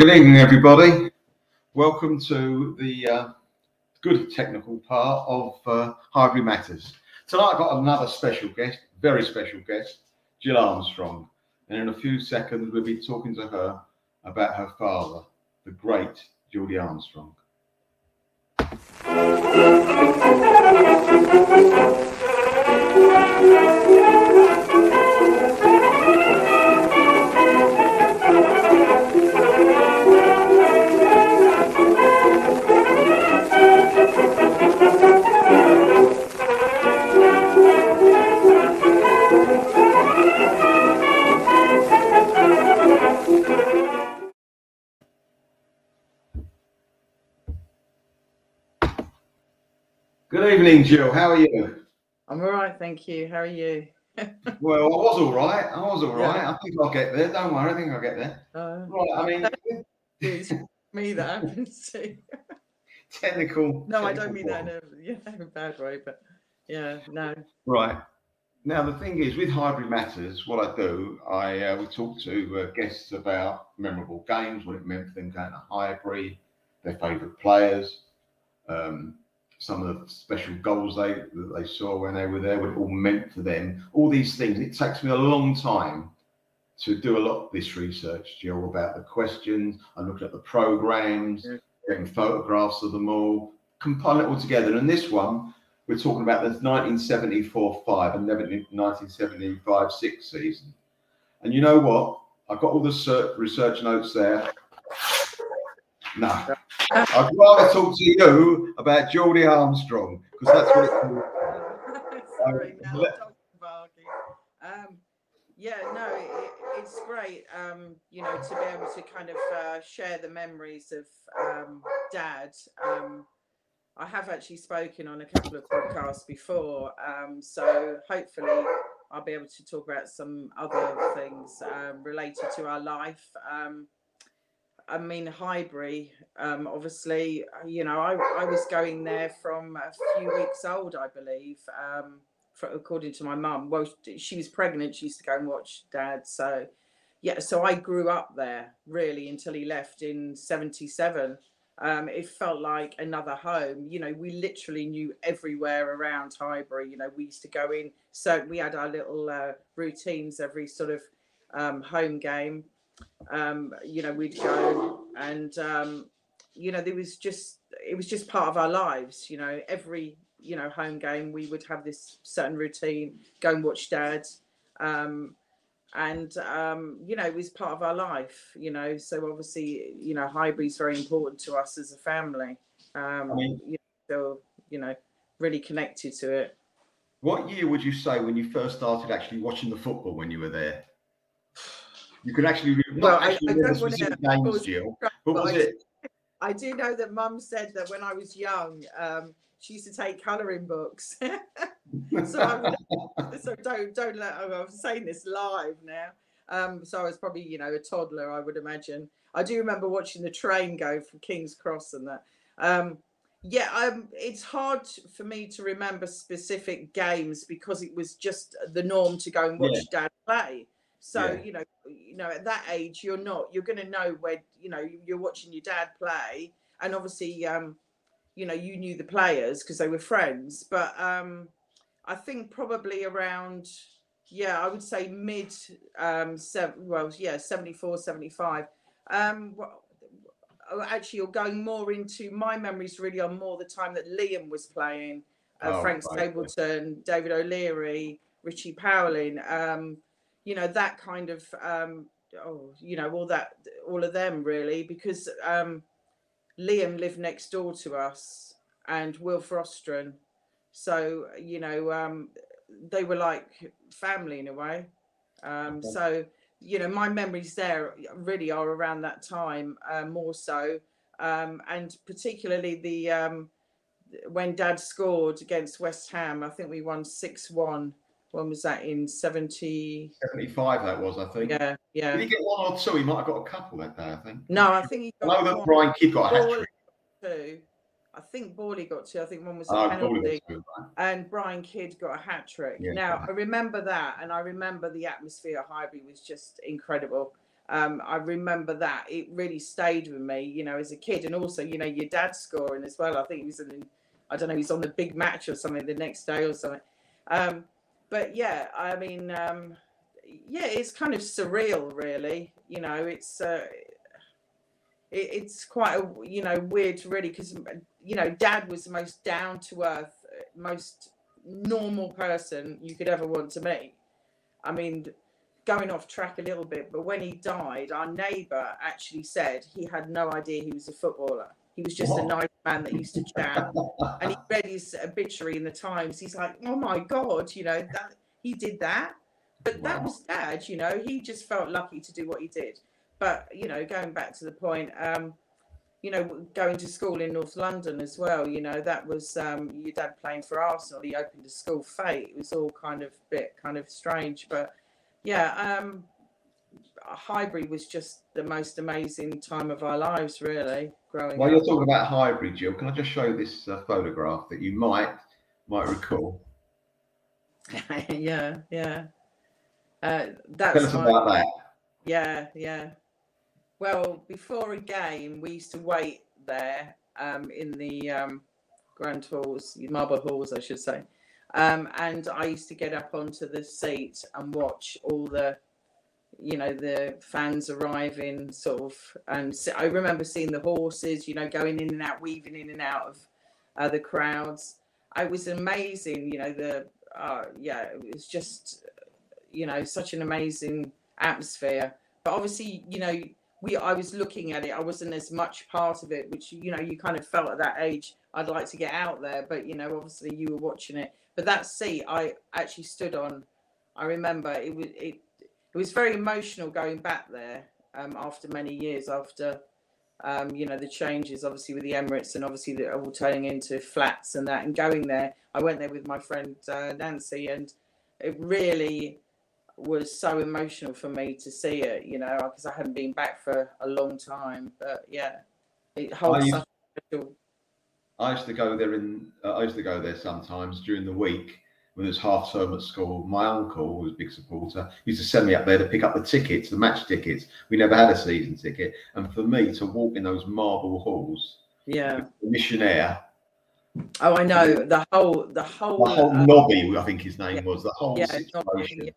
Good evening, everybody. Welcome to the uh, good technical part of uh, Highbury Matters. Tonight I've got another special guest, very special guest, Jill Armstrong. And in a few seconds, we'll be talking to her about her father, the great Geordie Armstrong. Good evening, Jill. How are you? I'm all right, thank you. How are you? well, I was all right. I was all right. Yeah. I think I'll get there. Don't worry. I think I'll get there. Uh, right. I mean, it's me that happens to. technical. No, technical I don't mean problem. that in a, yeah, in a bad way, but yeah, no. Right. Now the thing is, with Highbury Matters, what I do, I uh, we talk to uh, guests about memorable games, what it meant for them going to Highbury, their favourite players, um, some of the special goals they that they saw when they were there, what it all meant to them. All these things. It takes me a long time to do a lot of this research, Jill, about the questions. I look at the programs, yeah. getting photographs of them all, compile it all together. And this one, we're talking about the 1974-5 and 1975-6 season. And you know what? I've got all the research notes there. No, I'd rather talk to you about Geordie Armstrong because that's what it's called. Sorry, no, um, yeah, no, it, it's great, um, you know, to be able to kind of uh, share the memories of um, Dad. Um, I have actually spoken on a couple of podcasts before, um, so hopefully I'll be able to talk about some other things um, related to our life. I mean, Highbury, um, obviously, uh, you know, I, I was going there from a few weeks old, I believe, um, for, according to my mum. Well, she was pregnant. She used to go and watch dad. So, yeah, so I grew up there really until he left in 77. Um, it felt like another home. You know, we literally knew everywhere around Highbury. You know, we used to go in. So we had our little uh, routines every sort of um, home game um, you know, we'd go and, um, you know, there was just, it was just part of our lives, you know, every, you know, home game, we would have this certain routine, go and watch dad. Um, and, um, you know, it was part of our life, you know, so obviously, you know, Highbury's very important to us as a family. Um, you know, so, you know, really connected to it. What year would you say when you first started actually watching the football when you were there? You could actually well, I, actually I don't specific names, Jill. But was it? I do know that Mum said that when I was young, um, she used to take colouring books. so, I so don't don't let. I'm saying this live now. Um, so I was probably you know a toddler, I would imagine. I do remember watching the train go from King's Cross and that. Um, yeah, um, it's hard for me to remember specific games because it was just the norm to go and watch yeah. Dad play. So yeah. you know, you know, at that age, you're not. You're going to know where you know you're watching your dad play, and obviously, um, you know, you knew the players because they were friends. But um, I think probably around, yeah, I would say mid, um, seven, well, yeah, 74, 75. Um, well, oh, actually, you're going more into my memories. Really, on more the time that Liam was playing, uh, oh, Frank Stapleton, David O'Leary, Richie Powling. Um, you know that kind of um, oh you know all that all of them really because um, Liam lived next door to us and Wilf Rostron, so you know um, they were like family in a way. Um, okay. So you know my memories there really are around that time uh, more so, um, and particularly the um, when Dad scored against West Ham. I think we won six one when was that in 70 75 that was i think. Yeah yeah. Did he get one or two? He might have got a couple that day i think. No i think he got I know that brian kidd got a hat trick two. I think Borley got two. I think one was a oh, penalty. two, right? and brian kidd got a hat trick yeah, now right. i remember that and i remember the atmosphere at highbury was just incredible. Um, I remember that. It really stayed with me, you know, as a kid, and also, you know, your dad scoring as well. I think he was in, I don't know, he's on the big match or something the next day or something. Um, but yeah, I mean, um, yeah, it's kind of surreal, really. You know, it's uh, it, it's quite a you know weird, really, because you know, Dad was the most down to earth, most normal person you could ever want to meet. I mean, going off track a little bit, but when he died, our neighbour actually said he had no idea he was a footballer. He was just a nice man that used to chat. and he read his obituary in the Times. He's like, oh my God, you know, that he did that. But wow. that was dad, you know, he just felt lucky to do what he did. But, you know, going back to the point, um, you know, going to school in North London as well, you know, that was um, your dad playing for Arsenal. He opened a school fete. It was all kind of bit kind of strange. But yeah, um, Highbury was just the most amazing time of our lives, really. Growing. While up. you're talking about Highbury, Jill, can I just show this uh, photograph that you might might recall? yeah, yeah. Uh, that's Tell us about that. Yeah, yeah. Well, before a game, we used to wait there um, in the um, grand halls, marble halls, I should say. Um, and I used to get up onto the seat and watch all the, you know, the fans arriving, sort of. And so I remember seeing the horses, you know, going in and out, weaving in and out of uh, the crowds. It was amazing, you know. The uh, yeah, it was just, you know, such an amazing atmosphere. But obviously, you know, we I was looking at it. I wasn't as much part of it, which you know you kind of felt at that age. I'd like to get out there, but you know, obviously you were watching it. But that seat I actually stood on. I remember it was it it was very emotional going back there um, after many years after um, you know the changes obviously with the Emirates and obviously the all turning into flats and that and going there. I went there with my friend uh, Nancy and it really was so emotional for me to see it, you know, because I hadn't been back for a long time. But yeah, it holds I used, special. I used to go there in. Uh, I used to go there sometimes during the week when it was half term at school. My uncle, who was a big supporter, used to send me up there to pick up the tickets, the match tickets. We never had a season ticket, and for me to walk in those marble halls, yeah, missionaire. Oh, I know the whole, the whole, the whole uh, Nobby, I think his name yeah, was the whole yeah, situation.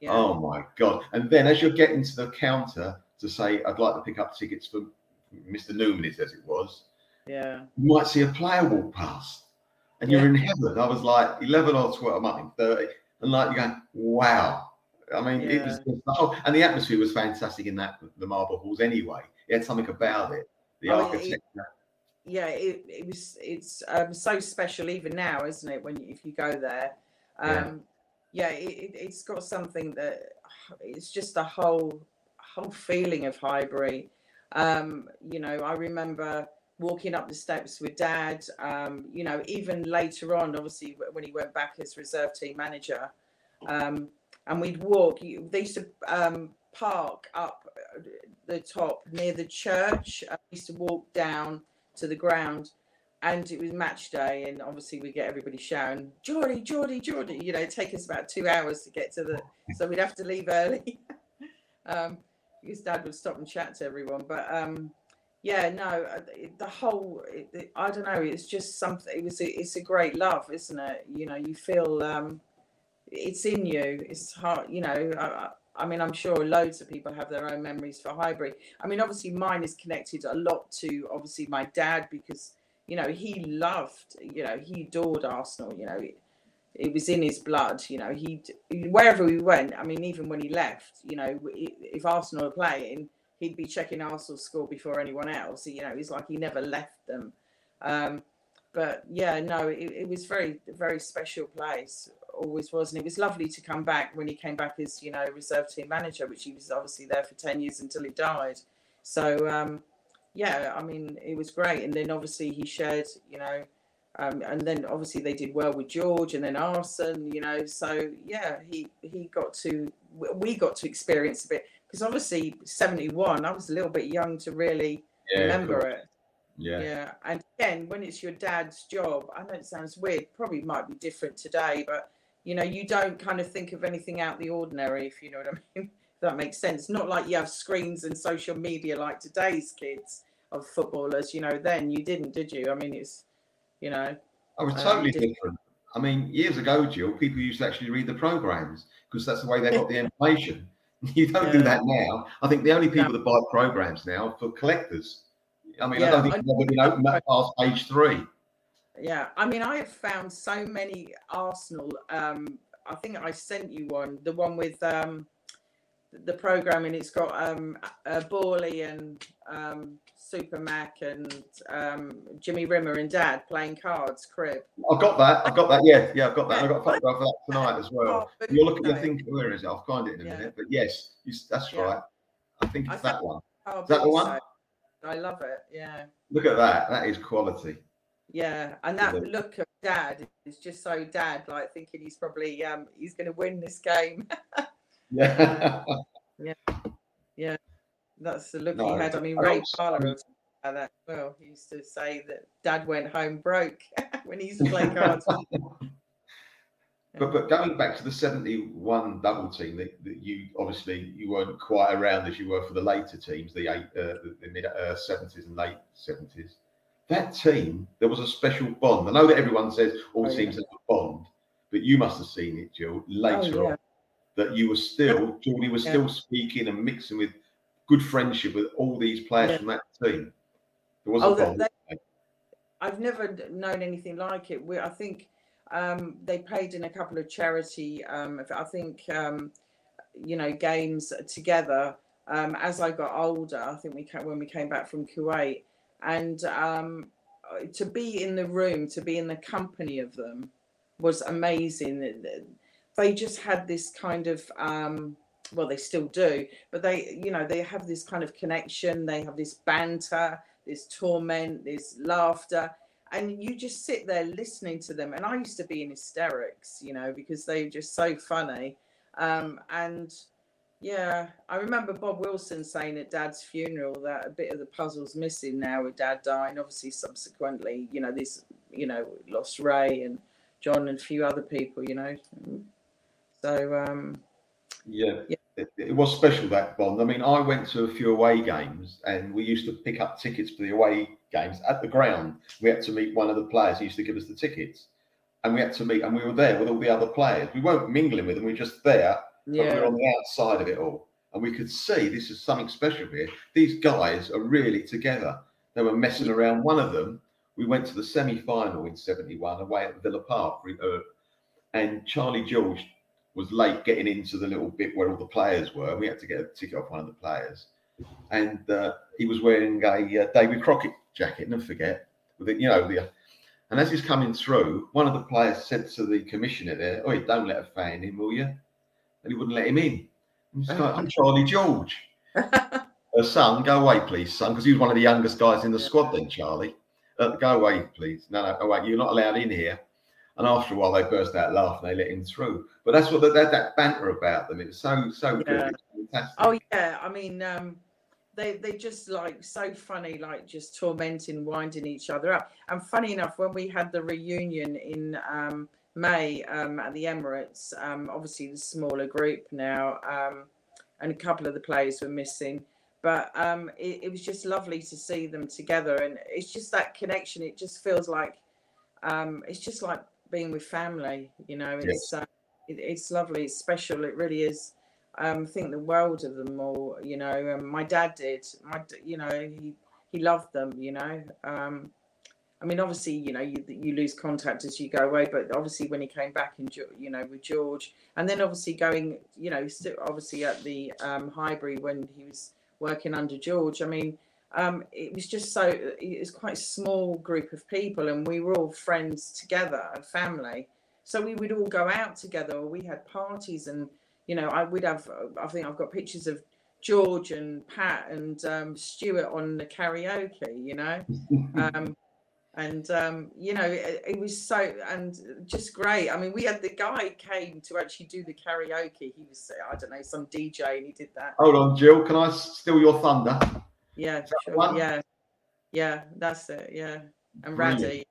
Yeah. Oh my god! And then as you're getting to the counter to say, "I'd like to pick up tickets for Mr. Newman," as it was. Yeah. You might see a player walk past, and you're in heaven. I was like 11 or 12, I mean 30, and like you're going, "Wow!" I mean, yeah. it was the whole, and the atmosphere was fantastic in that the marble halls. Anyway, it had something about it. The architecture. It, yeah, it, it was. It's um, so special even now, isn't it? When you, if you go there, um, yeah, it, it's got something that it's just a whole whole feeling of Highbury. Um, you know, I remember walking up the steps with dad. Um, you know, even later on, obviously when he went back as reserve team manager, um, and we'd walk. They used to um, park up the top near the church. I used to walk down to the ground and it was match day, and obviously we get everybody shouting, Geordie, Geordie, Geordie. You know, take us about two hours to get to the, so we'd have to leave early. um, because Dad would stop and chat to everyone. But um, yeah, no, uh, the whole, I don't know, it's just something. It was, it's a great love, isn't it? You know, you feel um, it's in you. It's hard, you know. I, I mean, I'm sure loads of people have their own memories for Highbury. I mean, obviously, mine is connected a lot to obviously my dad because you know, he loved, you know, he adored Arsenal. You know, it, it was in his blood. You know, he wherever we went. I mean, even when he left, you know, if Arsenal were playing, he'd be checking Arsenal's score before anyone else. You know, he's like he never left them. Um, but yeah, no, it, it was very, very special place. Always was, and it was lovely to come back when he came back as you know reserve team manager, which he was obviously there for ten years until he died. So um, yeah, I mean, it was great. And then obviously he shared, you know, um, and then obviously they did well with George and then Arsene, you know. So yeah, he he got to we got to experience a bit because obviously seventy one, I was a little bit young to really yeah, remember it. Yeah. Yeah. And again, when it's your dad's job, I know it sounds weird, probably might be different today, but you know, you don't kind of think of anything out the ordinary, if you know what I mean. that makes sense. Not like you have screens and social media like today's kids of footballers. You know, then you didn't, did you? I mean, it's you know. I was totally um, different. I mean, years ago, Jill, people used to actually read the programs because that's the way they got the information. You don't yeah. do that now. I think the only people that buy programs now are for collectors. I mean, yeah, I don't think they've been opened that past page three. Yeah, I mean, I have found so many Arsenal. Um, I think I sent you one, the one with um, the programming. It's got um, uh, Borley and um, Super Mac and um, Jimmy Rimmer and Dad playing cards, crib. I've got that. I've got that. Yeah, yeah, I've got that. I've got a photograph of that tonight as well. Oh, You're looking. I think where is it? I'll find it in a yeah. minute. But yes, you, that's yeah. right. I think it's I that one. Is that the one? So. I love it. Yeah. Look at that. That is quality. Yeah, and that yeah. look of Dad is just so Dad, like thinking he's probably um he's going to win this game. yeah. yeah. Yeah. That's the look no, he had. I mean, I Ray Parlour that well. He used to say that Dad went home broke when he used to play cards. But but going back to the '71 double team, that, that, you obviously you weren't quite around as you were for the later teams, the eight, uh, the, the mid uh, '70s and late '70s. That team, there was a special bond. I know that everyone says all oh, teams yeah. have a bond, but you must have seen it, Jill, later oh, yeah. on, that you were still, Geordie was yeah. still speaking and mixing with good friendship with all these players from that team. There was oh, bond. They, I've never known anything like it. We, I think um, they played in a couple of charity, um, I think, um, you know, games together. Um, as I got older, I think we came, when we came back from Kuwait, and um, to be in the room, to be in the company of them, was amazing. They just had this kind of um, well, they still do, but they, you know, they have this kind of connection. They have this banter, this torment, this laughter, and you just sit there listening to them. And I used to be in hysterics, you know, because they were just so funny. Um, and yeah, I remember Bob Wilson saying at Dad's funeral that a bit of the puzzle's missing now with Dad dying. Obviously, subsequently, you know, this, you know, lost Ray and John and a few other people, you know. So um, yeah. yeah. It, it, was special that bond. I mean, I went to a few away games and we used to pick up tickets for the away games at the ground. We had to meet one of the players who used to give us the tickets. And we had to meet, and we were there with all the other players. We weren't mingling with them, we were just there, yeah. but we were on the outside of it all. And we could see this is something special here. These guys are really together. They were messing around. One of them, we went to the semi final in 71 away at Villa Park. Uh, and Charlie George was late getting into the little bit where all the players were. We had to get a ticket off one of the players, and uh, he was wearing a uh, Davy Crockett jacket. Never forget, with it, you know the. And as he's coming through, one of the players said to the commissioner there, "Oh, don't let a fan in, will you?" And he wouldn't let him in. Like, I'm Charlie George. Her son, go away, please, son, because he was one of the youngest guys in the squad then, Charlie. Uh, go away, please. No, no, go away. You're not allowed in here. And after a while, they burst out laughing. They let him through. But that's what that that banter about them. It's so so yeah. good. It's oh yeah, I mean, um, they they just like so funny, like just tormenting, winding each other up. And funny enough, when we had the reunion in um, May um, at the Emirates, um, obviously the smaller group now, um, and a couple of the players were missing. But um, it, it was just lovely to see them together, and it's just that connection. It just feels like um, it's just like being with family. You know, it's yes. uh, it, it's lovely. It's special. It really is. Um, I think the world of them all. You know, um, my dad did. My, you know, he he loved them. You know. Um, I mean, obviously, you know, you, you lose contact as you go away, but obviously, when he came back and you know with George, and then obviously going, you know, obviously at the um, Highbury when he was working under George. I mean, um, it was just so it was quite a small group of people and we were all friends together and family. So we would all go out together or we had parties and you know i would have i think i've got pictures of george and pat and um, stuart on the karaoke you know? Um, and um, you know it, it, was so and just great. I mean we had the guy came to actually do the karaoke. He was i don't know some dj and he did that. Hold on jill can i steal your thunder yeah, sure. Yeah, yeah, that's it. Yeah, and Raddy.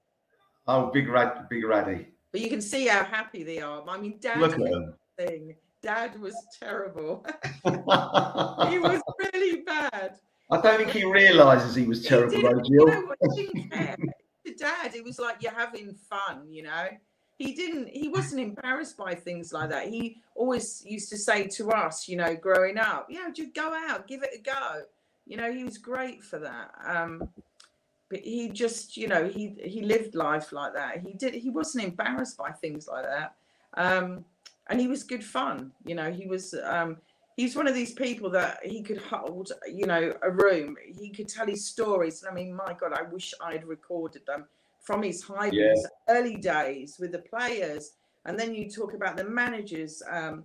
Oh, big Rad, big Raddy. But you can see how happy they are. I mean, Dad Look at them. thing. Dad was terrible. he was really bad. I don't think he realises he was terrible, he didn't, you know didn't care. To Dad, it was like you're having fun, you know. He didn't. He wasn't embarrassed by things like that. He always used to say to us, you know, growing up, you know, just go out, give it a go. You know, he was great for that. Um, but he just, you know, he he lived life like that. He did. He wasn't embarrassed by things like that. Um, and he was good fun. You know, he was. Um, he's one of these people that he could hold, you know, a room. He could tell his stories. And I mean, my God, I wish I'd recorded them from his high Yeah. early days with the players. And then you talk about the managers, um,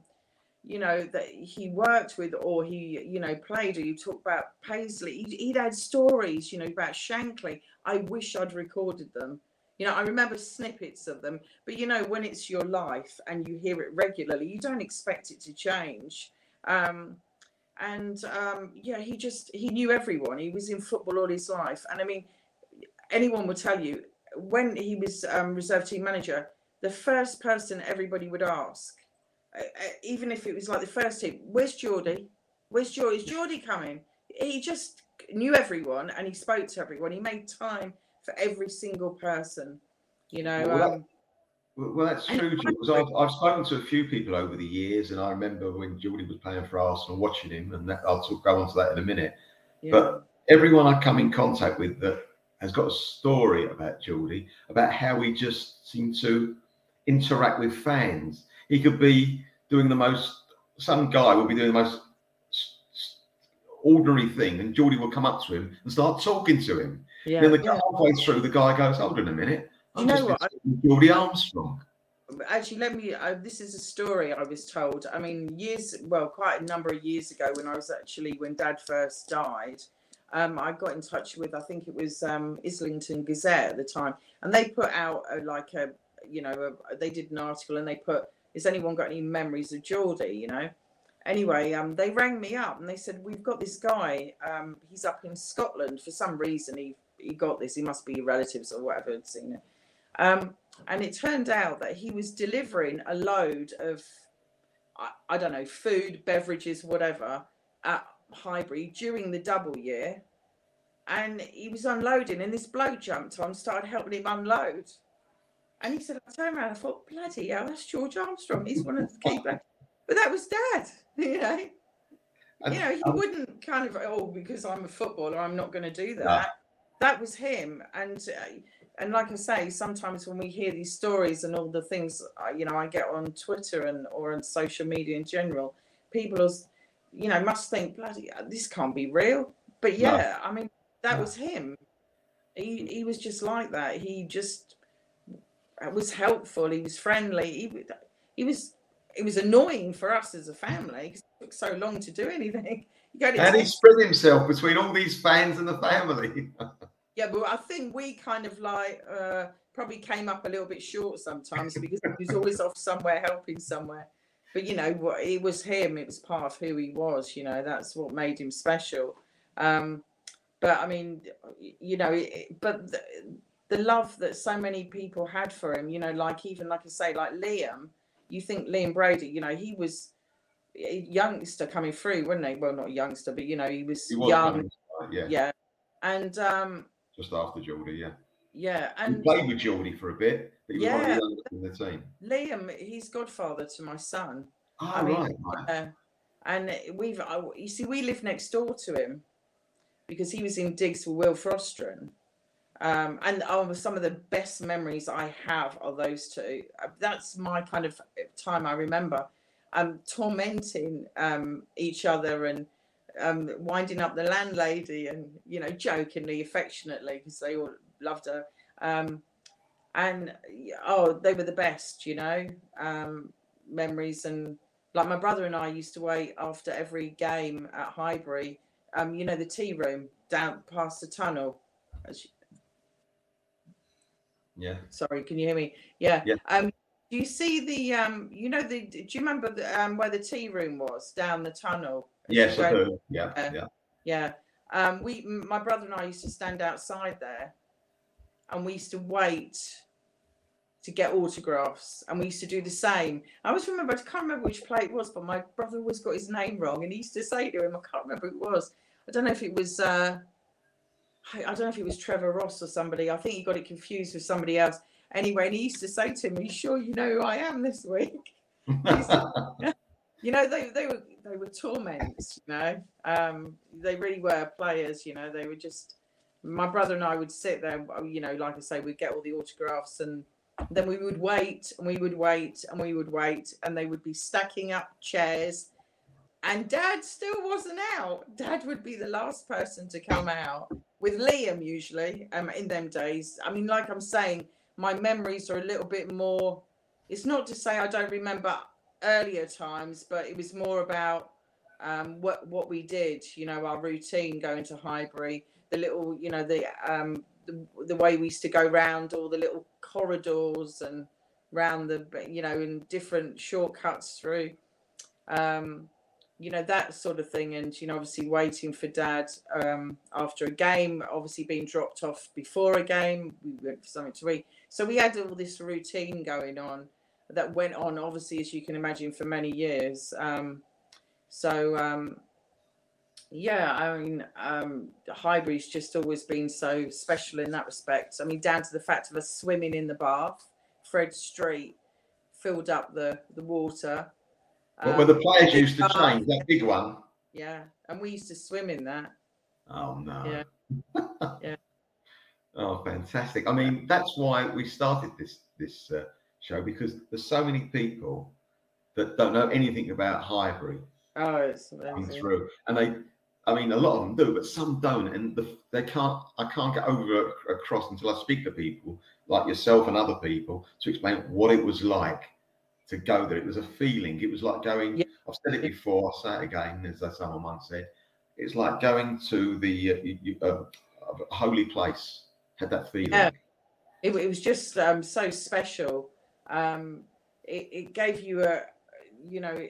you know, that he worked with or he, you know, played, or you talk about Paisley. He'd, had stories, you know, about Shankly. I wish I'd recorded them. You know, I remember snippets of them, but you know, when it's your life and you hear it regularly, you don't expect it to change. Um, and um, yeah, he just he knew everyone. He was in football all his life, and I mean, anyone would tell you when he was um, reserve team manager, the first person everybody would ask, even if it was like the first team, "Where's Geordie? Where's Geordie? Is Geordie coming?" He just knew everyone, and he spoke to everyone. He made time for every single person. You know. Well, Um, Well, that's true, because I've, I've spoken to a few people over the years, and I remember when Geordie was playing for Arsenal, watching him, and that, I'll talk, go on to that in a minute. yeah. But everyone I come in contact with that has got a story about Geordie, about how he just seemed to interact with fans. He could be doing the most, some guy will be doing the most ordinary thing, and Geordie will come up to him and start talking to him. yeah, then the yeah. halfway through, the guy goes, "Hold on a minute, You I'm know just what? Geordie Armstrong." actually let me uh, this is a story i was told i mean years well quite a number of years ago when i was actually when dad first died um, i got in touch with i think it was um, islington gazette at the time and they put out a, like a you know a, they did an article and they put has anyone got any memories of geordie you know? Anyway um, they rang me up and they said we've got this guy um, he's up in scotland. For some reason he he got this. He must be relatives or whatever had seen it. Um, and it turned out that he was delivering a load of I, I don't know food beverages whatever at highbury during the double year. And he was unloading and this bloke jumped on started helping him unload and he said i turned around i thought bloody hell that's george armstrong he's one of the key players but that was dad you know And- you know he um, wouldn't kind of oh because i'm a footballer i'm not going to do that No. that was him and uh, and like I say, sometimes when we hear these stories and all the things, uh, you know, I get on Twitter and or on social media in general, people, are, you know, must think, bloody, this can't be real. But No. yeah, I mean, that No. was him. He he was just like that. He just was helpful. He was friendly. He he was. It was annoying for us as a family because it took so long to do anything. To And he spread himself between all these fans and the family. Yeah, but I think we kind of like uh, probably came up a little bit short sometimes because he was always off somewhere helping somewhere. But you know, what it was him. It was part of who he was. You know, that's what made him special. Um, but I mean, you know, it, but the, the love that so many people had for him. You know, like even like I say, like Liam. You think Liam Brady? You know, he was a youngster coming through, wasn't he? Well, not a youngster, but you know, he was, He was young. yeah, Yeah, and um, just after Geordie, yeah. yeah, He and played with Geordie for a bit, but he was one of Yeah. the in the team. Liam, he's godfather to my son. Oh, I mean, right, right. Uh, and we've, you see, we live next door to him because he was in digs with Wilf Rostron. Um, and oh, some of the best memories I have are those two. Uh, That's my kind of time I remember. Um, tormenting um, each other and um, winding up the landlady and you know jokingly, affectionately because they all loved her. Um, and oh, they were the best, you know. Um, memories and like my brother and I used to wait after every game at Highbury. Um, you know the tea room down past the tunnel. Yeah. Sorry, can you hear me? Yeah. Yeah. Um, do you see the um? You know the? Do you remember the, um where the tea room was down the tunnel? Yes, I go- do. Yeah, Yeah. yeah. Yeah. Um, we, my brother and I used to stand outside there, and we used to wait to get autographs, and we used to do the same. I always remember, I can't remember which play it was, but my brother always got his name wrong, and he used to say to him, I can't remember who it was. I don't know if it was, uh, I don't know if it was Trevor Ross or somebody. I think he got it confused with somebody else. Anyway, and he used to say to him, "Are you sure you know who I am this week?" you know, they they were they were torments. You know, um, they really were players. You know, they were just. My brother and I would sit there. You know, like I say, we'd get all the autographs and then we would wait and we would wait and we would wait and they would be stacking up chairs and dad still wasn't out dad would be the last person to come out with liam usually um, in them days. I mean like i'm saying my memories are a little bit more it's not to say i don't remember earlier times but it was more about um, what what we did you know our routine going to highbury the little you know the um, the, the way we used to go round all the little corridors and round the you know in different shortcuts through um you know that sort of thing and you know obviously waiting for dad um after a game obviously being dropped off before a game we went for something to eat so we had all this routine going on that went on obviously as you can imagine for many years um so um yeah, I mean, um, Highbury's just always been so special in that respect. I mean, down to the fact of us swimming in the bath, Fred Street filled up the the water. But um, where the players used to change that big one. Yeah, and we used to swim in that. Oh no. Yeah. yeah. Oh, fantastic! I mean, that's why we started this this uh, show because there's so many people that don't know anything about Highbury. Oh, it's amazing. Through, and they I mean, a lot of them do, but some don't, and the, they can't. I can't get over across until I speak to people like yourself and other people to explain what it was like to go there. It was a feeling. It was like going. Yeah. I've said it before. I'll say it again, as someone once said. It's like going to the uh, uh, holy place. Had that feeling. Yeah. It, it was just um, so special. Um, it, it gave you a, you know,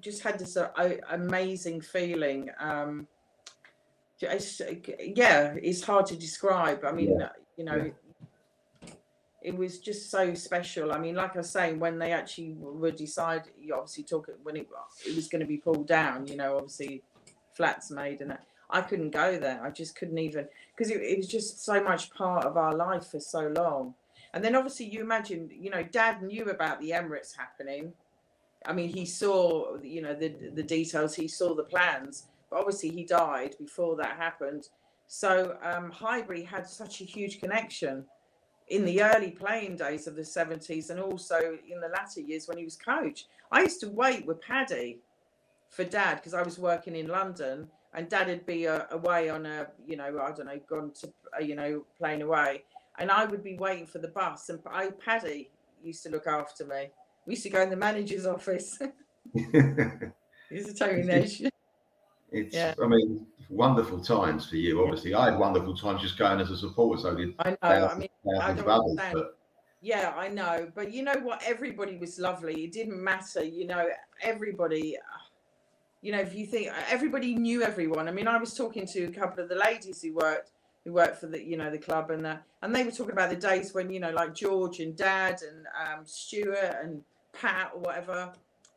just had this uh, amazing feeling. Um, it's, yeah, it's hard to describe. I mean, yeah. you know, yeah. It was just so special. I mean, like I was saying, when they actually were decided, you obviously talk when it it was going to be pulled down. You know, obviously flats made and that. I couldn't go there. I just couldn't even because it, it was just so much part of our life for so long. And then obviously you imagine, you know, Dad knew about the Emirates happening I mean, he saw, you know, the the details. He saw the plans, but obviously he died before that happened. So um, Highbury had such a huge connection in the early playing days of the 70s and also in the latter years when he was coach. I used to wait with Paddy for dad because I was working in London and dad would be uh, away on a, you know, I don't know, gone to, uh, you know, playing away. And I would be waiting for the bus and I, Paddy used to look after me. We used to go in the manager's office. He's a Tony Nash. It's, yeah. I mean, wonderful times for you. Obviously, I had wonderful times just going as a supporter. So did I know. Thousands, I mean, I don't others, but... Yeah, I know. But you know what? Everybody was lovely. It didn't matter. You know, everybody. You know, if you think everybody knew everyone. I mean, I was talking to a couple of the ladies who worked who worked for the you know the club and uh, and they were talking about the days when you know like George and Dad and um, Stuart and Pat or whatever,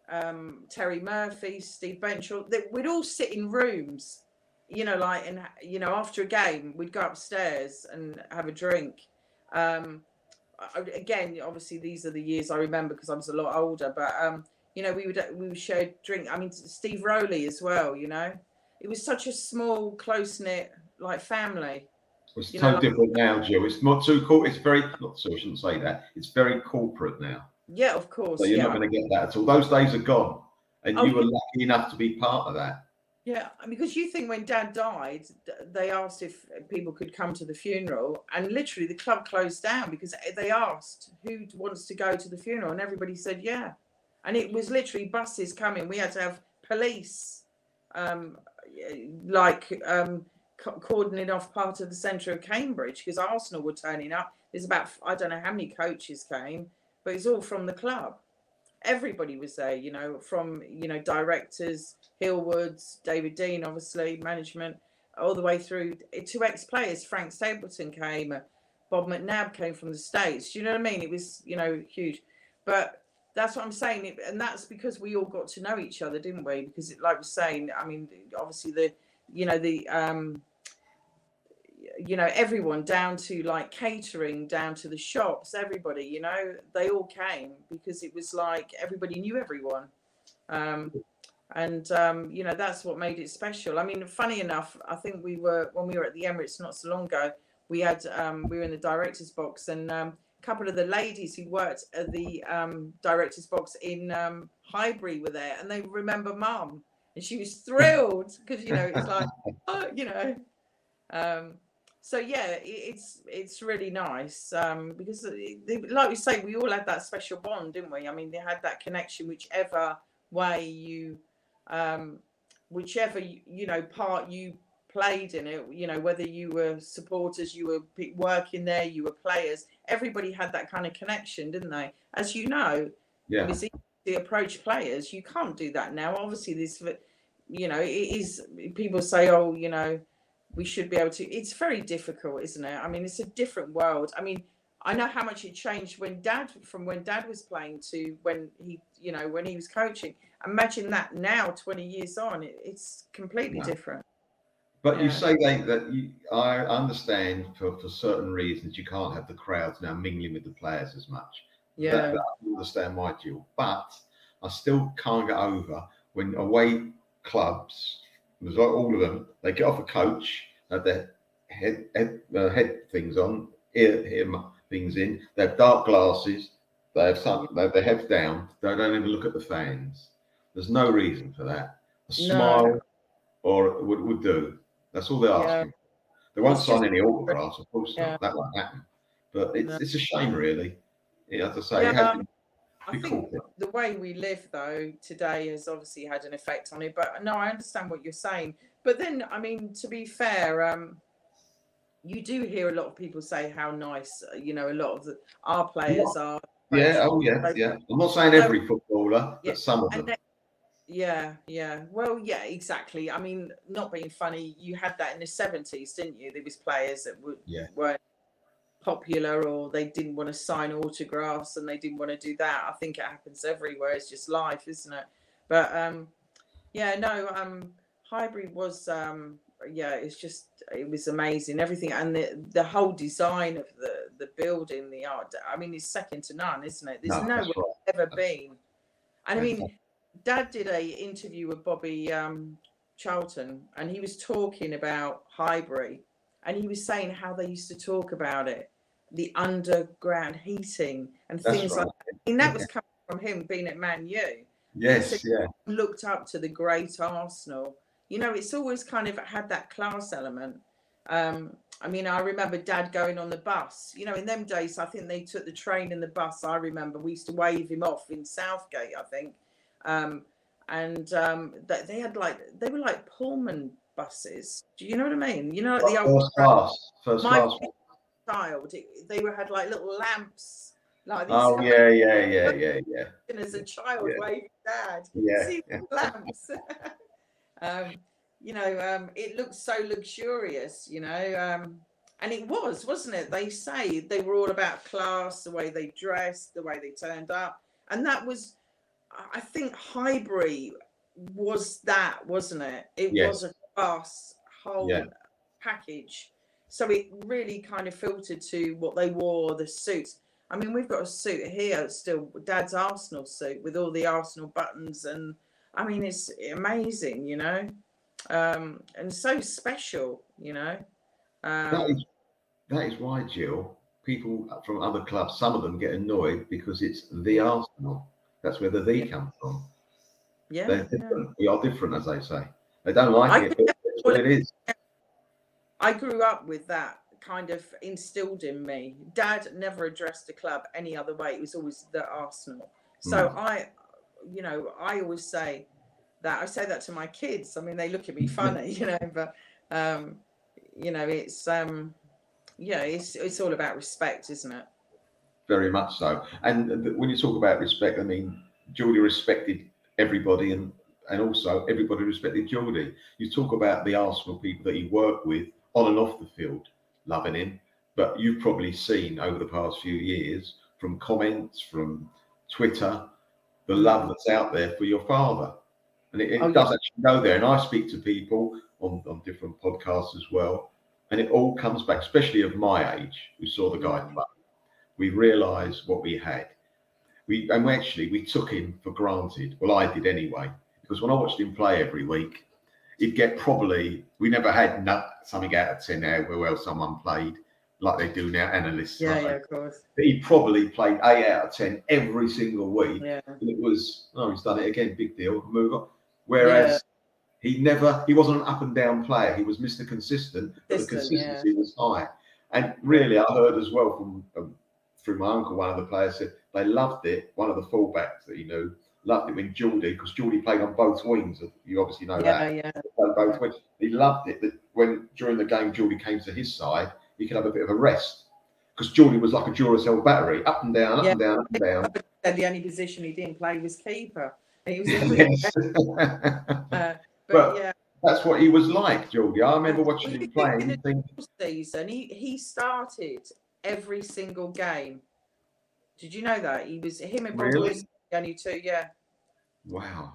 um, Terry Murphy, Steve Burtenshaw, that we'd all sit in rooms, you know, like, and, you know, after a game, we'd go upstairs and have a drink. Um, again, obviously, these are the years I remember because I was a lot older, but, um, you know, we would, we would share drink. I mean, Steve Rowley as well, you know, it was such a small, close knit, like family. It's so know, different like, now, Joe. It's not too cool. It's very, not so I shouldn't say that. It's very corporate now. Yeah, of course. So you're yeah. not going to get that at all. Those days are gone, and oh, you were lucky enough to be part of that. Yeah, because you think when Dad died, they asked if people could come to the funeral, and literally the club closed down because they asked who wants to go to the funeral, and everybody said yeah, and it was literally buses coming. We had to have police, um, like um, cordoning off part of the centre of Cambridge because Arsenal were turning up. There's about I don't know how many coaches came but it's all from the club. Everybody was there, you know, from you know directors, Hillwoods, David Dein, obviously management, all the way through to ex-players. Frank Stapleton came, Bob McNab came from the States. Do you know what I mean? It was, you know, huge. But that's what I'm saying. And that's because we all got to know each other, didn't we? Because it, like we're saying, I mean, obviously the, you know, the, um, you know, everyone down to like catering, down to the shops, everybody, you know, they all came because it was like everybody knew everyone. Um, and um, you know that's what made it special. I mean, funny enough, I think we were when we were at the Emirates not so long ago. We had um, we were in the directors box, and um, a couple of the ladies who worked at the um, directors box in um, Highbury were there, and they remember Mum, and she was thrilled because you know it's like oh, you know. Um, so yeah, it's it's really nice um, because, they, like we say, we all had that special bond, didn't we? I mean, they had that connection, whichever way you um, whichever you know part you played in it you know whether you were supporters you were working there you were players everybody had that kind of connection didn't they? As you know yeah. it's to approach players. You can't do that now. Obviously this you know it is people say oh you know we should be able to it's very difficult isn't it i mean it's a different world i mean i know how much it changed when dad from when dad was playing to when he you know when he was coaching imagine that now 20 years on it, it's completely no. different but yeah. you say that, that you, i understand for, for certain reasons you can't have the crowds now mingling with the players as much yeah that, that i understand why Jill. but i still can't get over when away clubs there's like all of them they get off a coach have their head head, uh, head things on ear, ear things in they have dark glasses they have some they have their heads down they don't even look at the fans there's no reason for that. A smile no. or would, would do. That's all they're asking. Yeah. They won't it's sign any autographs, of course yeah. not. That won't happen. But it's, no. it's a shame, really. Yeah, as I say, yeah, I think the way we live, though, today has obviously had an effect on it. But no, I understand what you're saying. But then, I mean, to be fair, um, you do hear a lot of people say how nice, uh, you know, a lot of the, our players are. Yeah, oh yeah, yeah. I'm not saying every footballer, but some of them. Yeah, yeah. Well, yeah, exactly. I mean, not being funny, you had that in the seventies, didn't you? There was players that would yeah. weren't popular or they didn't want to sign autographs and they didn't want to do that. I think it happens everywhere. It's just life, isn't it? But um yeah, no, um Highbury was um yeah, it's just it was amazing. Everything and the the whole design of the the building, the art. I mean, it's second to none, isn't it? There's no, nowhere right. ever been. And I mean, Dad did a interview with Bobby um, Charlton, and he was talking about Highbury, and he was saying how they used to talk about it, the underground heating and That's things right. like that. And that was coming from him being at Man U. Yes, yeah. Looked up to the great Arsenal. You know, it's always kind of had that class element. Um, I mean, I remember Dad going on the bus. You know, in them days, I think they took the train and the bus. I remember we used to wave him off in Southgate, I think um, and um, they had like they were like Pullman buses. Do you know what I mean? You know, like the old first class, first my class. Child, it, they were had like little lamps. Like these oh yeah, yeah, yeah, yeah, yeah. And as a child, yeah. waving dad, yeah, see yeah. lamps. um, you know, um, it looked so luxurious. You know, um, and it was, wasn't it? They say they were all about class, the way they dressed, the way they turned up, and that was I think Highbury was that, wasn't it? It yes. was a class whole yeah. package. So it really kind of filtered to what they wore, the suits. I mean, we've got a suit here still, Dad's Arsenal suit with all the Arsenal buttons, and I mean, it's amazing, you know, um, and so special, you know. Um, that, is, that is why, Jill, people from other clubs, some of them get annoyed because it's the Arsenal. That's where the "the" yeah. comes from. Yeah, They're different. Yeah. We are different, as they say. They don't like I it, but it is. I grew up with that kind of instilled in me. Dad never addressed the club any other way. It was always the Arsenal. So mm. I, you know, I always say that. I say that to my kids. I mean, they look at me funny, you know, but um, you know, it's um, yeah, it's it's all about respect, isn't it? very much so. And when you talk about respect, I mean, Geordie respected everybody and and also everybody respected Geordie. You talk about the Arsenal people that he worked with on and off the field, loving him. but you've probably seen over the past few years from comments from Twitter the love mm. that's out there for your father. And it, it Oh, does actually go there. And I speak to people on, on different podcasts as well. And it all comes back, especially of my age, who saw the guy play. Mm. We realised what we had. We and we actually we took him for granted. Well, I did anyway, because when I watched him play every week, he'd get probably we never had no, something out of ten out where well someone played like they do now, analysts. Yeah, yeah, of course. But he probably played eight out of ten every single week. Yeah. And it was, oh, he's done it again, big deal, move on. Whereas he never, he wasn't an up and down player. He was Mr. Consistent, but the Consistent, yeah. consistency was high. And really, I heard as well from um, through my uncle, one of the players said they loved it. One of the fullbacks that he knew loved it when Geordie, because Geordie played on both wings. You obviously know Yeah, that. yeah. Played both wings. He loved it that when during the game Geordie came to his side, he could have a bit of a rest. Because Geordie was like a Duracell battery, up and down, up Yeah. and down, up and down. The only position he didn't play was keeper. He was Yes. uh, but, But- yeah, That's what he was like, Geordie. I remember watching him play. thinking, season he he started every single game. Did you know that he was him and Really? The only two? Yeah, wow.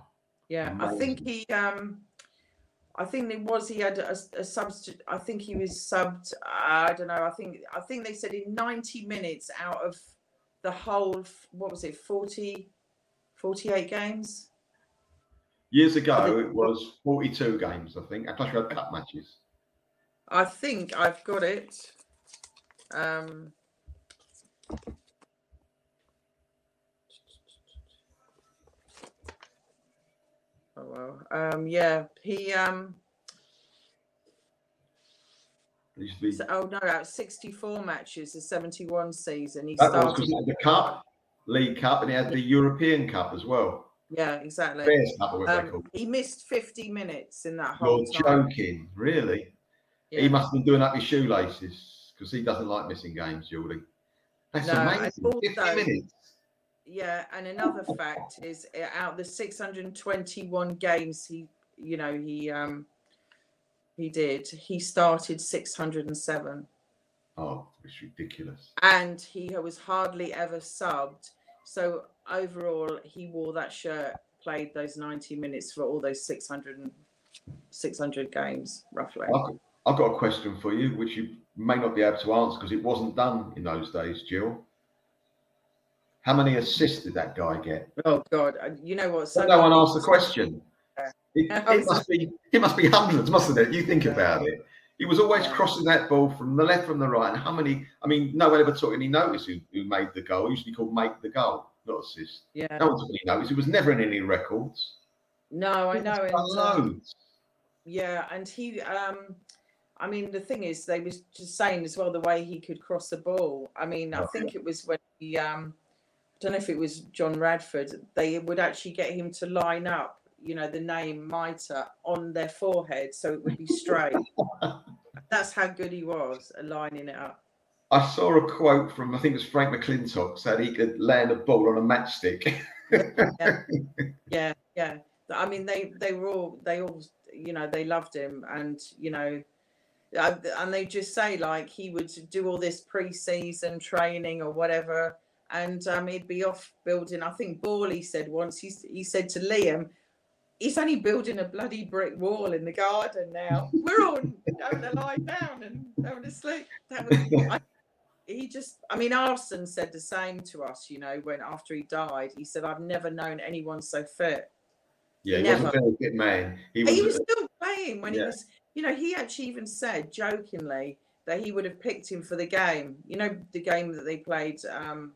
yeah. I think he um. I think it was he had a, a substitute. I think he was subbed. I don't know. I think I think they said in 90 minutes out of the whole. What was it? 40, 48 games. Years ago, it was 42 games, I think. Plus, we had cup matches. I think I've got it. Um, well. Um, yeah, he um. It used to be, so- oh no, that's sixty-four matches. The seventy-one season. He that started. had the Cup, League Cup, and he had the European Cup as well. Yeah, exactly. Fairs Cup, or whatever they're Um, he missed fifty minutes in that whole You're time. joking, really? Yeah. He must have been doing up his shoelaces because he doesn't like missing games, Geordie. That's No, amazing. 50 also- minutes. Yeah, and another fact is uh, out of the 621 games he, you know, he um he did, he started 607 Oh, it's ridiculous. and he was hardly ever subbed. So overall he wore that shirt, played those 90 minutes for all those 600 600 games roughly. I've got a question for you, which you may not be able to answer because it wasn't done in those days, Jill. How many assists did that guy get? Oh god, uh, you know what? So no one asked the question. It, it must be it must be hundreds, mustn't it? You think about it. He was always crossing that ball from the left, from the right. And how many? I mean, no one ever took any notice who, who made the goal. It used to be called make the goal, not assist. Yeah. No one took any notice. It was never in any records. No, I know. And, loads. Yeah, and he um I mean the thing is they was just saying as well the way he could cross the ball. I mean, I Right. think it was when he um don't know if it was John Radford, they would actually get him to line up, you know, the name Mitre on their forehead so it would be straight. That's how good he was at lining it up. I saw a quote from I think it was Frank McLintock said he could land a ball on a matchstick. Yeah, yeah. I mean, they they were all they all you know they loved him, and you know, uh, and they just say like he would do all this pre-season training or whatever, and um, he'd be off building. I think Borley said once he he said to Liam. He's only building a bloody brick wall in the garden now. We're all having to lie down and having to sleep. That was, I, he just, I mean, Arsène said the same to us, you know, when after he died, he said, I've never known anyone so fit. yeah, he Never. wasn't a fit man. He was, he was still playing when he was, you know, he actually even said jokingly that he would have picked him for the game. You know, the game that they played, um,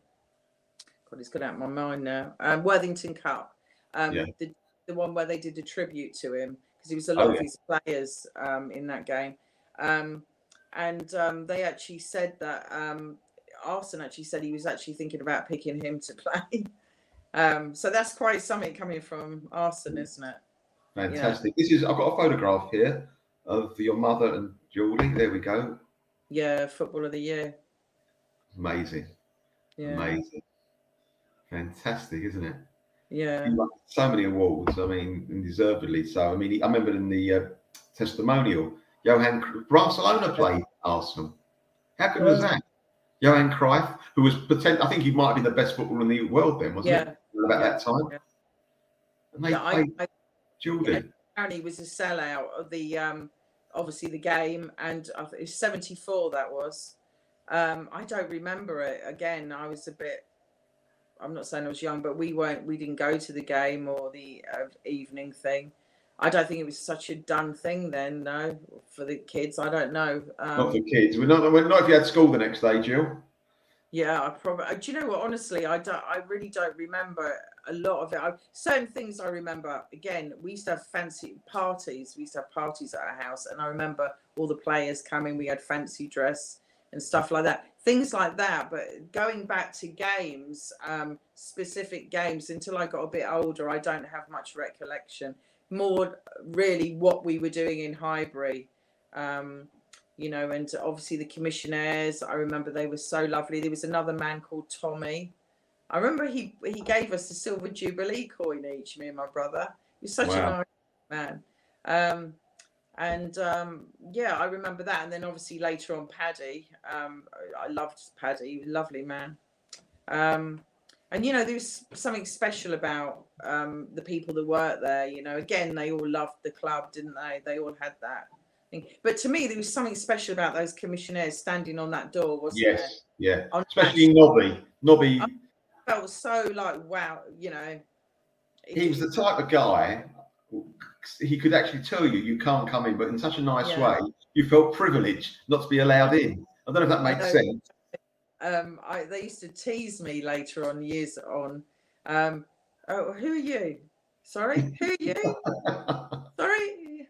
It's gone out of my mind now, um, Worthington Cup, um, Yeah. the, the one where they did a tribute to him because he was a Oh, lot of yeah. his players um, in that game. Um, and um, they actually said that um, Arsène actually said he was actually thinking about picking him to play. Um, so that's quite something coming from Arsène, isn't it? fantastic. This is I've got a photograph here of your mother and Geordie. There we go. Yeah, football of the year. Amazing. Yeah, Amazing. Fantastic, isn't it? yeah, He won so many awards. I mean, and deservedly so. I mean, he, I remember in the uh, testimonial, Johan Barcelona played Arsenal. How good was that? Johan Cruyff, who was potent, I think he might have been the best footballer in the world then, wasn't Yeah. he? About Yeah. that time. Yeah. And they Yeah, I, played I Geordie. apparently was a sellout of the um obviously the game and I think it's 74 that was um i don't remember it again i was a bit i'm not saying i was young but we weren't we didn't go to the game or the uh, evening thing i don't think it was such a done thing then no for the kids i don't know Not um, for kids. We're not, we're not if you had school the next day, Jill. Yeah, I probably. Do you know what? Honestly, I don't. I really don't remember a lot of it. I, certain things I remember. Again, we used to have fancy parties. We used to have parties at our house, and I remember all the players coming. We had fancy dress and stuff like that. Things like that. But going back to games, um, specific games, until I got a bit older, I don't have much recollection. More really what we were doing in Highbury. Um, you know, and obviously the commissionaires. I remember they were so lovely. There was another man called Tommy. I remember he he gave us a silver jubilee coin each. Me and my brother. He was such Wow. a nice man. Um, and um, yeah, I remember that. And then obviously later on, Paddy. Um, I loved Paddy. He was a lovely man. Um, and you know, there was something special about um, the people that worked there. You know, again, they all loved the club, didn't they? They all had that. thing. But to me, there was something special about those commissioners standing on that door, wasn't there? Yes, yeah. Especially Nobby. Nobby, I felt so like wow, you know. he was the type of guy. He could actually tell you you can't come in, but in such a nice Yeah. way, you felt privileged not to be allowed in. I don't know if that makes sense. um, I, they used to tease me later on, years on. Um, oh, who are you? Sorry, who are you? Sorry,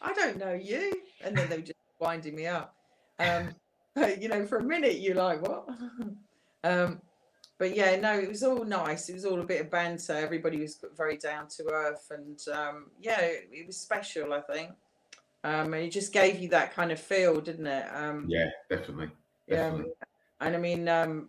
I don't know you. And then they were just winding me up. Um, but, you know, for a minute, you're like, what? um, but yeah, no, it was all nice. It was all a bit of banter. Everybody was very down to earth. And um, yeah, it, it was special, I think. Um, and it just gave you that kind of feel, didn't it? Um, yeah, definitely. definitely. and I mean, um,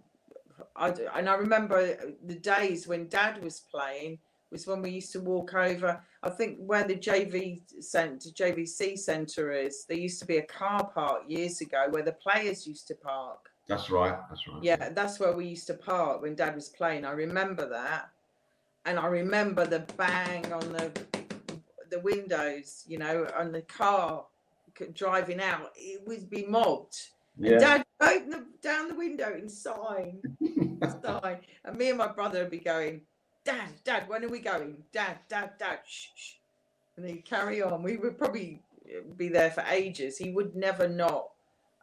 I and I remember the days when Dad was playing was when we used to walk over. I think where the JV centre, JVC centre is. There used to be a car park years ago where the players used to park. That's right. That's right. Yeah, that's where we used to park when Dad was playing. I remember that, and I remember the bang on the the windows. You know, on the car driving out. It would be mobbed. And Dad would open the, down the window and sign, sign. And me and my brother would be going, Dad, Dad, when are we going? Dad, Dad, Dad, shh, shh. And he'd carry on. We would probably uh, be there for ages. He would never not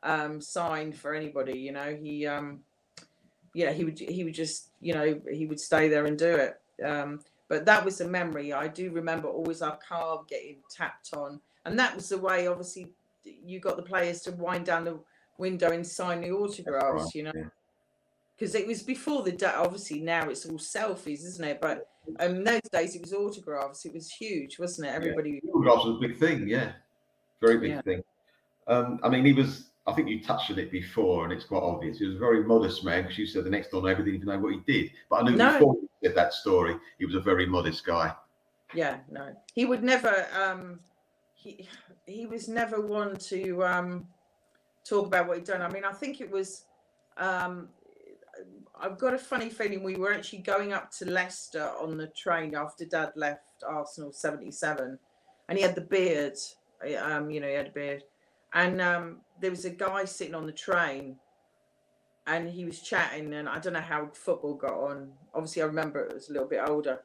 um, sign for anybody, you know. He, um, yeah, he would, he would just, you know, he would stay there and do it. Um, but that was a memory. I do remember always our car getting tapped on. And that was the way, obviously, you got the players to wind down the window and sign the autographs, right, you know, yeah. because it was before the day. Obviously, now it's all selfies, isn't it? But um, in those days, it was autographs. It was huge, wasn't it? Everybody. Autographs was a big thing, yeah. Very big Yeah. thing. Um, I mean, he was, I think you touched on it before, and it's quite obvious. He was a very modest man because you said the next door neighbour didn't even know what he did. But I knew No. before you said that story, he was a very modest guy. Yeah, no, he would never. Um, he he was never one to um, talk about what he'd done. I mean, I think it was. Um, I've got a funny feeling we were actually going up to Leicester on the train after Dad left Arsenal '77, and he had the beard. Um, you know, he had a beard, and um, there was a guy sitting on the train, and he was chatting, and I don't know how football got on. Obviously, I remember it was a little bit older,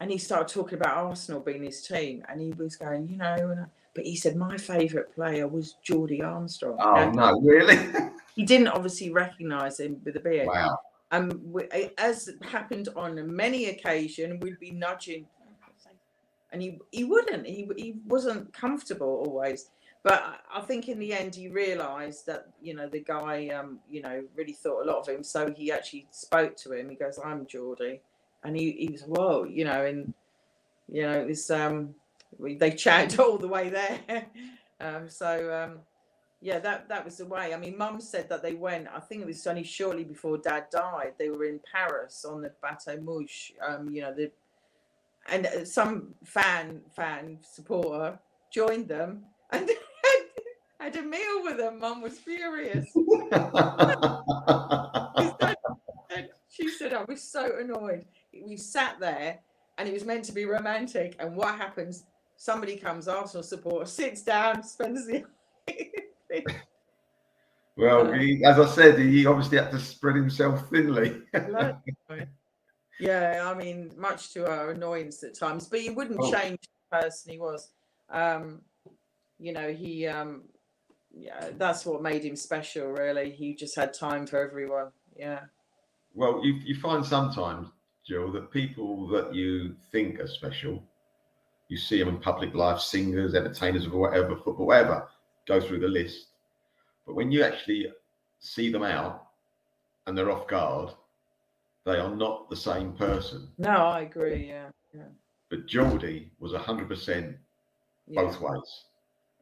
and he started talking about Arsenal being his team, and he was going, you know, and but he said my favourite player was Geordie Armstrong. Oh, Now, no, really? He didn't obviously recognise him with a beard. wow. Um, we- as happened on many occasions, we'd be nudging, and he he wouldn't. He he wasn't comfortable always. But I- think in the end, he realised that you know the guy, um, you know, really thought a lot of him. So he actually spoke to him. He goes, "I'm Geordie," and he he was whoa, you know, and you know was um, they chatted all the way there. um, so um, yeah, that that was the way. I mean, Mum said that they went. I think it was only shortly before Dad died. They were in Paris on the Bateau Mouche. Um, you know the, and uh, some fan fan supporter joined them and had a meal with them. Mum was furious. she said, I was so annoyed. We sat there and it was meant to be romantic. And what happens? Somebody comes, Arsenal supporter, sits down, spends the. well, he, as I said, he obviously had to spread himself thinly. yeah, I mean, much to our annoyance at times, but he wouldn't oh. change the person he was. Um, you know, he, um, yeah, that's what made him special, really. He just had time for everyone. Yeah. Well, you, you find sometimes, Jill, that people that you think are special, you see them in public life, singers, entertainers, or whatever, football, whatever, go through the list. But when you actually see them out and they're off guard, they are not the same person. No, I agree. Yeah. yeah. But Geordie was 100% both yeah. ways.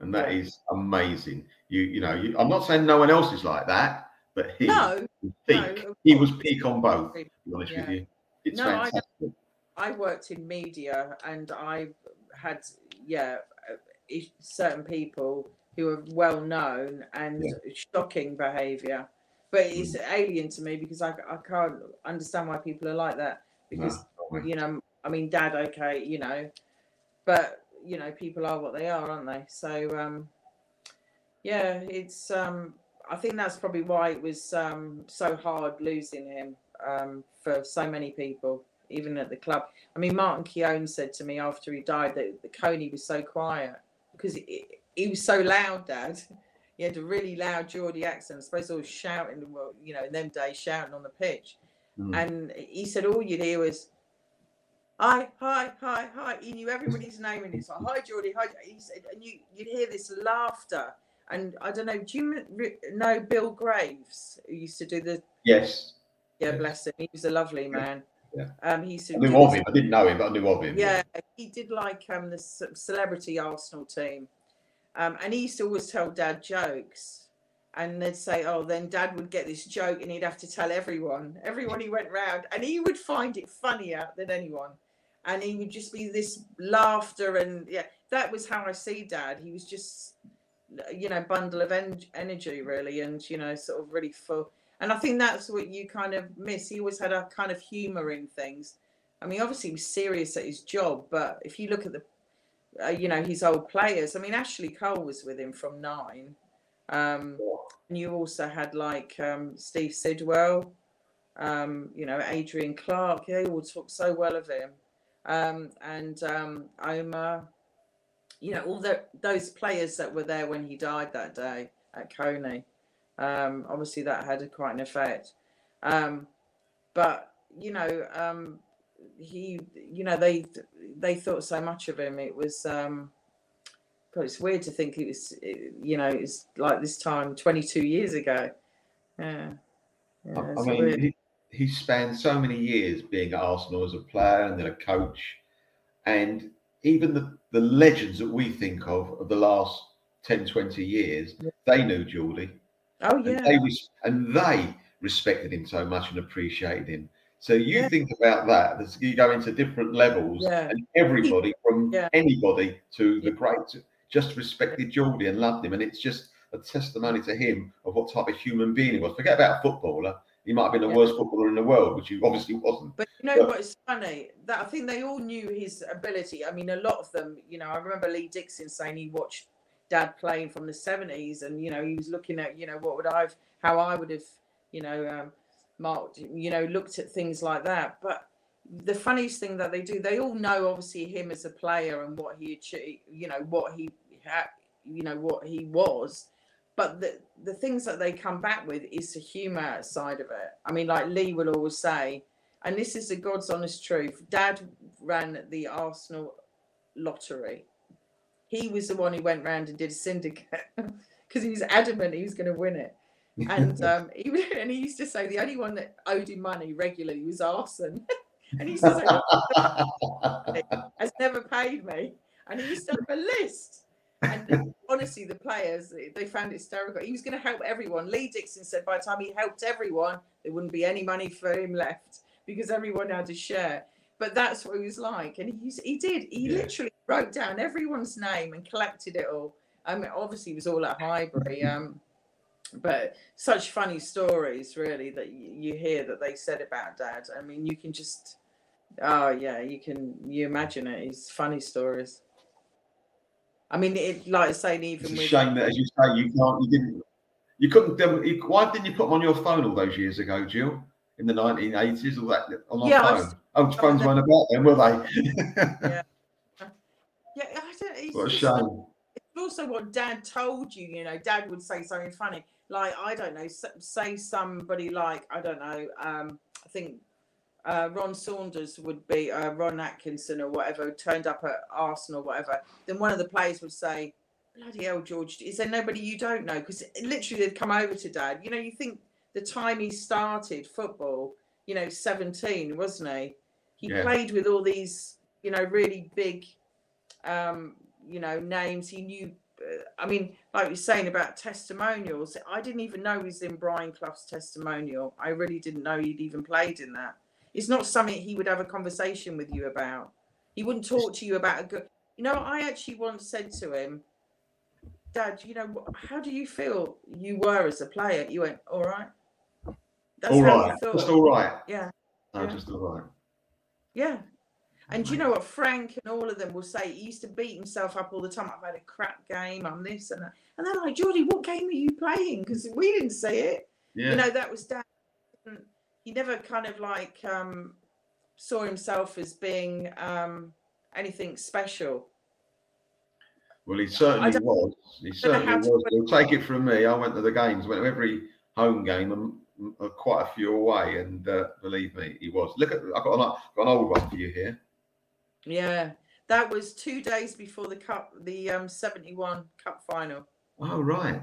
And that yeah. is amazing. You, you know, you, I'm not saying no one else is like that, but he no, peak. No, he was peak on both. To be honest yeah. with you, it's no, fantastic. I, I worked in media, and I had yeah uh, certain people who are well known and yeah. shocking behaviour. But it's mm. alien to me because I, I can't understand why people are like that. Because no, you know, I mean, Dad, okay, you know, but you know, people are what they are, aren't they? So um, yeah, it's um, I think that's probably why it was um, so hard losing him um, for so many people, even at the club. I mean, Martin Keown said to me after he died that the Colney was so quiet because he, he was so loud, Dad. He had a really loud Geordie accent. I suppose I was shouting, well, you know, in them days, shouting on the pitch. Mm. And he said all you'd hear was, hi, hi, hi, hi. He knew everybody's name and it's like, hi, Geordie, hi. He said, and you, you'd hear this laughter and I don't know, do you know Bill Graves, who used to do the? Yes. Yeah, bless him. He was a lovely man. Yeah. Um, he I knew of him. I didn't know him, but I knew of him. Yeah, he did like um the celebrity Arsenal team, um, and he used to always tell Dad jokes, and they'd say, "Oh, then Dad would get this joke, and he'd have to tell everyone, everyone he went round, and he would find it funnier than anyone." And he would just be this laughter, and yeah, that was how I see Dad. He was just you know bundle of en- energy really and you know sort of really full. And i think that's what you kind of miss. He always had a kind of humor in things. I mean obviously he was serious at his job but if you look at the uh, you know his old players i mean ashley cole was with him from nine. Um, and you also had like um, steve sidwell um, you know adrian clarke they all talk so well of him um, and um, omar you know, all the, those players that were there when he died that day at Colney. Um, obviously, that had a, quite an effect. Um, but you know, um, he, you know, they they thought so much of him. It was, um, God, it's weird to think it was, you know, it's like this time 22 years ago. Yeah. yeah I mean, he, he spent so many years being at Arsenal as a player and then a coach, and even the, the legends that we think of of the last 10, 20 years, they knew Geordie. Oh, yeah. And they, and they respected him so much and appreciated him. So you yeah. think about that, you go into different levels, yeah. and everybody from yeah. anybody to the great just respected Geordie and loved him. And it's just a testimony to him of what type of human being he was. Forget about footballer. He might have been the yeah. worst footballer in the world, which he obviously wasn't. But you know but, what's funny? That I think they all knew his ability. I mean, a lot of them, you know, I remember Lee Dixon saying he watched dad playing from the 70s and, you know, he was looking at, you know, what would I've, how I would have, you know, um, marked, you know, looked at things like that. But the funniest thing that they do, they all know obviously him as a player and what he achieved, you know, what he had, you know, what he was but the the things that they come back with is the humor side of it. I mean, like Lee will always say, and this is the God's honest truth. Dad ran the Arsenal lottery. He was the one who went round and did a syndicate because he was adamant he was going to win it. And um, he and he used to say the only one that owed him money regularly was Arsène. and he used to say, has never paid me. And he used to have a list and honestly, the players they found it hysterical. He was going to help everyone. Lee Dixon said by the time he helped everyone, there wouldn't be any money for him left because everyone had a share. But that's what he was like, and he he did. He yeah. literally wrote down everyone's name and collected it all. I mean, obviously, it was all at Highbury. Um, but such funny stories, really, that you hear that they said about Dad. I mean, you can just, oh yeah, you can you imagine it. It's funny stories. I mean, it like saying even It's a with shame that, as you say, you can't, you didn't, you couldn't. You, why didn't you put them on your phone all those years ago, Jill? In the 1980s, all that on Yeah, phone. was- Oh, phones weren't about then, were they? yeah, yeah. I don't. It's, what a shame. it's also what dad told you you know dad would say something funny like i don't know say somebody like i don't know um i think uh, Ron Saunders would be uh, Ron Atkinson or whatever turned up at Arsenal or whatever. Then one of the players would say, "Bloody hell, George! Is there nobody you don't know?" Because literally they'd come over to Dad. You know, you think the time he started football, you know, seventeen, wasn't he? He Yeah. played with all these, you know, really big, um, you know, names. He knew. Uh, I mean, like you're saying about testimonials, I didn't even know he was in Brian Clough's testimonial. I really didn't know he'd even played in that. It's not something he would have a conversation with you about. He wouldn't talk to you about a good. You know, I actually once said to him, "Dad, you know, how do you feel you were as a player?" You went, "All right." That's all right, just all right. Yeah. No, Yeah. just all right. Yeah. And do you know what Frank and all of them will say? He used to beat himself up all the time. I've had a crap game. I'm this and that. And they're like, Geordie, what game are you playing? Because we didn't see it. Yeah. You know, that was dad. He never kind of like um, saw himself as being um, anything special. Well, he certainly was. He certainly was. You'll take it from me. I went to the games, went to every home game, and mm, uh, quite a few away. And uh, believe me, he was. Look at, I've got an, got an old one for you here. Yeah. That was two days before the cup, the um, 71 cup final. Oh, right.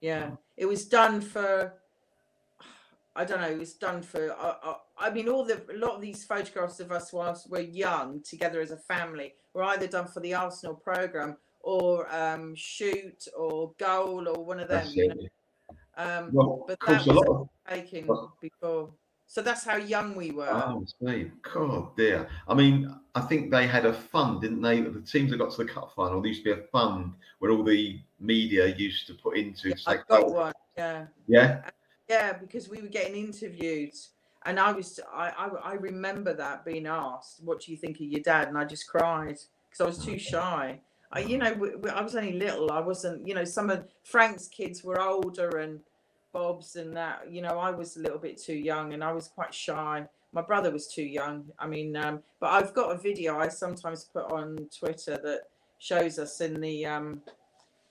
Yeah, it was done for. I don't know. It was done for. Uh, uh, I mean, all the a lot of these photographs of us whilst we're young together as a family were either done for the Arsenal program or um, shoot or goal or one of them. You know? um, Well, but that a was lot of. taken well- before. So that's how young we were. Oh. God, dear. I mean, I think they had a fund, didn't they? The teams that got to the cup final, there used to be a fund where all the media used to put into. Yeah, I say, got "Oh, one. Yeah. Yeah. Yeah, because we were getting interviewed, and I was I, I I remember that being asked, "What do you think of your dad?" And I just cried because I was too shy. I, you know, I was only little. I wasn't. You know, some of Frank's kids were older, and Bob's and that. You know, I was a little bit too young, and I was quite shy. My brother was too young. I mean, um, but I've got a video I sometimes put on Twitter that shows us in the um,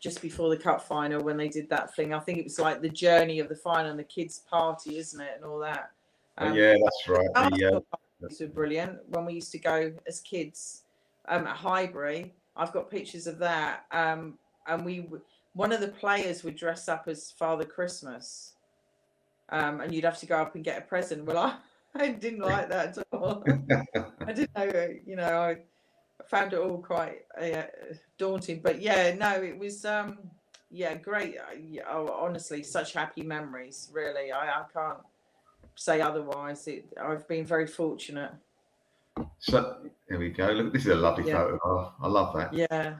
just before the cup final when they did that thing. I think it was like the journey of the final and the kids' party, isn't it, and all that. Oh, Um, yeah, that's right. The, uh, parties were brilliant when we used to go as kids um, at Highbury. I've got pictures of that. Um, and we, one of the players would dress up as Father Christmas, um, and you'd have to go up and get a present. Well, I, I didn't like that at all. I didn't know, you know, I found it all quite uh, daunting. But yeah, no, it was, um, yeah, great. Oh, honestly, such happy memories. Really, I, I can't say otherwise. It, I've been very fortunate. so there we go. Look, this is a lovely Yeah. photograph. I love that. Yeah,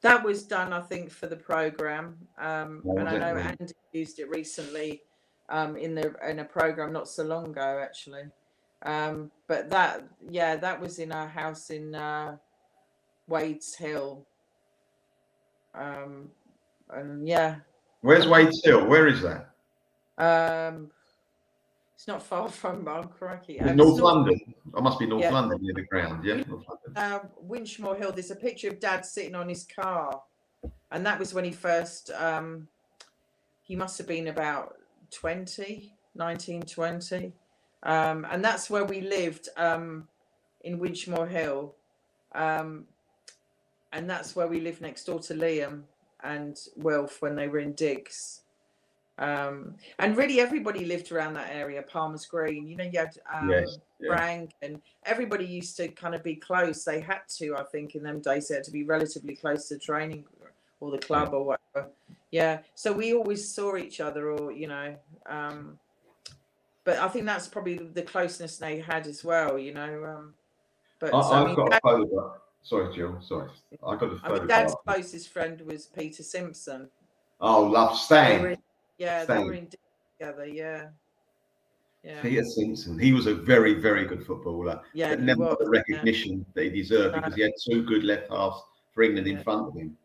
that was done, I think, for the program. Um, Oh, and I know. Andy used it recently um, in the in a program not so long ago, actually. Um, but that, yeah, that was in our house in uh, Wade's Hill. Um, and yeah, Where's Wade's Hill? Where is that? um, it's not far from oh, crikey. it's North not- London. I must be North Yeah. London near the ground. Yeah, Yeah. North London. um, Winchmore Hill, there's a picture of Dad sitting on his car, and that was when he first. Um, he must have been about 20, 19, 20. Um, and that's where we lived um, in Winchmore Hill, um, and that's where we lived next door to Liam and Wilf when they were in Diggs. Um, and really, everybody lived around that area, Palmer's Green. You know, you had um, Yes, yeah. Frank, and everybody used to kind of be close. They had to, I think, in them days, they had to be relatively close to training or the club or whatever. Yeah, so we always saw each other, or you know. Um, but I think that's probably the closeness they had as well, you know. Um, but I, so, I I've mean, got a photograph. Sorry, Jill. Sorry, I got a I mean, Dad's closest friend was Peter Simpson. Oh, love Stan. in- yeah, Stan. they were in together. Yeah, yeah, Peter Simpson. He was a very, very good footballer. yeah. but never got the yeah. recognition that he deserved because he had two good left halves for England in front of him.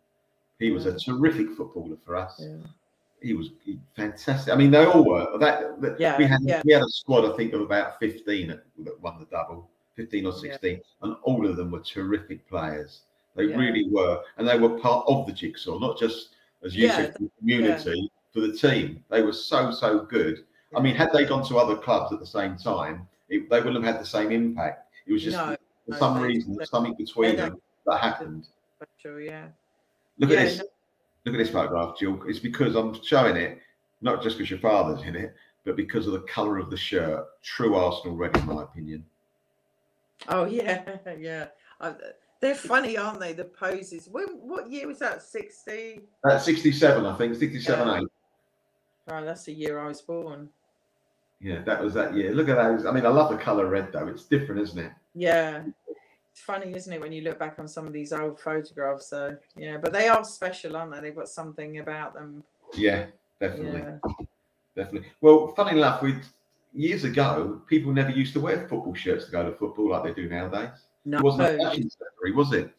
He was a terrific footballer for us. Yeah. He was he- fantastic. I mean, they all were. That, that- Yeah, we had yeah. we had a squad, I think, of about fifteen that, that won the double, fifteen or Yeah. sixteen, and all of them were terrific players. They Yeah. really were, and they were part of the jigsaw, not just as you Yeah, said, the community for the team. They were so so good. I mean, had they gone to other clubs at the same time, it, they wouldn't have had the same impact. It was just No, for no, some they- reason, something between them that happened. Special, yeah. Look Yeah, at this. no- Look at this photograph, Jill. It's because I'm showing it, not just because your father's in it, but because of the colour of the shirt. True Arsenal red, in my opinion. Oh yeah, yeah. Uh, they're funny, aren't they? The poses. When what year was that? Sixty. That's 67, I think. 67, Yeah. 8. Oh, that's the year I was born. Yeah, that was that year. Look at those. I mean, I love the colour red, though. It's different, isn't it? Yeah. It's funny, isn't it, when you look back on some of these old photographs? So yeah, but they are special, aren't they? They've got something about them. Yeah, definitely. Yeah. Definitely. Well, funny enough, we years ago, people never used to wear football shirts to go to football like they do nowadays. No, It wasn't a fashion category, was it?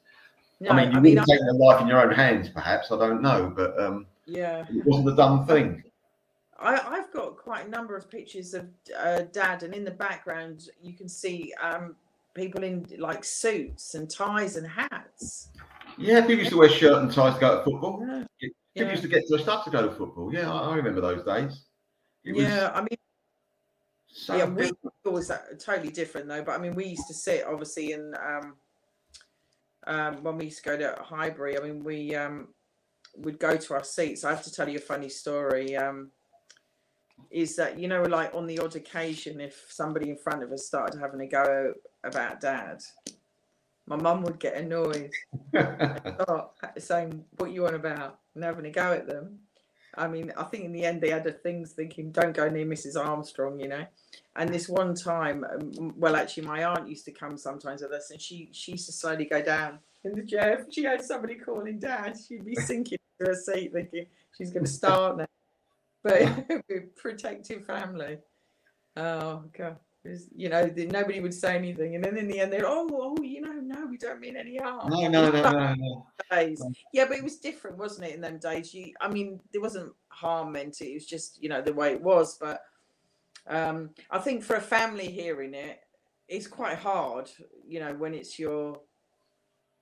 no, I mean, you I mean, take your life in your own hands, perhaps. I don't know, but um, yeah. it wasn't a dumb thing. I, I've got quite a number of pictures of uh, dad, and in the background you can see um, people in like suits and ties and hats. Yeah, people used to wear shirt and ties to go to football. Yeah, People yeah. used to get dressed up to go to football. Yeah, I, I remember those days. Was yeah. I mean, so yeah, we was uh, totally different though. But I mean, we used to sit obviously in um, um, when we used to go to Highbury. I mean, we um, would go to our seats. I have to tell you a funny story. Um, is that you know, like on the odd occasion, if somebody in front of us started having a go about dad, my mum would get annoyed. start saying what you on about and having a go at them. I mean, I think in the end they had a things thinking, don't go near Mrs. Armstrong, you know. And this one time, um, well, actually, my aunt used to come sometimes with us, and she she used to slowly go down in the chair. If she had somebody calling dad, she'd be sinking to her seat, thinking she's going to start now. But with protective family. Oh god. Was- You know, the- nobody would say anything, and then in the end, they're oh, oh, you know, no, we don't mean any harm no, no, no, no, no. days. Yeah, but it was different, wasn't it? In them days, you, I mean, there wasn't harm meant. It was just, you know, the way it was. But um, I think for a family hearing it, it's quite hard. You know, when it's your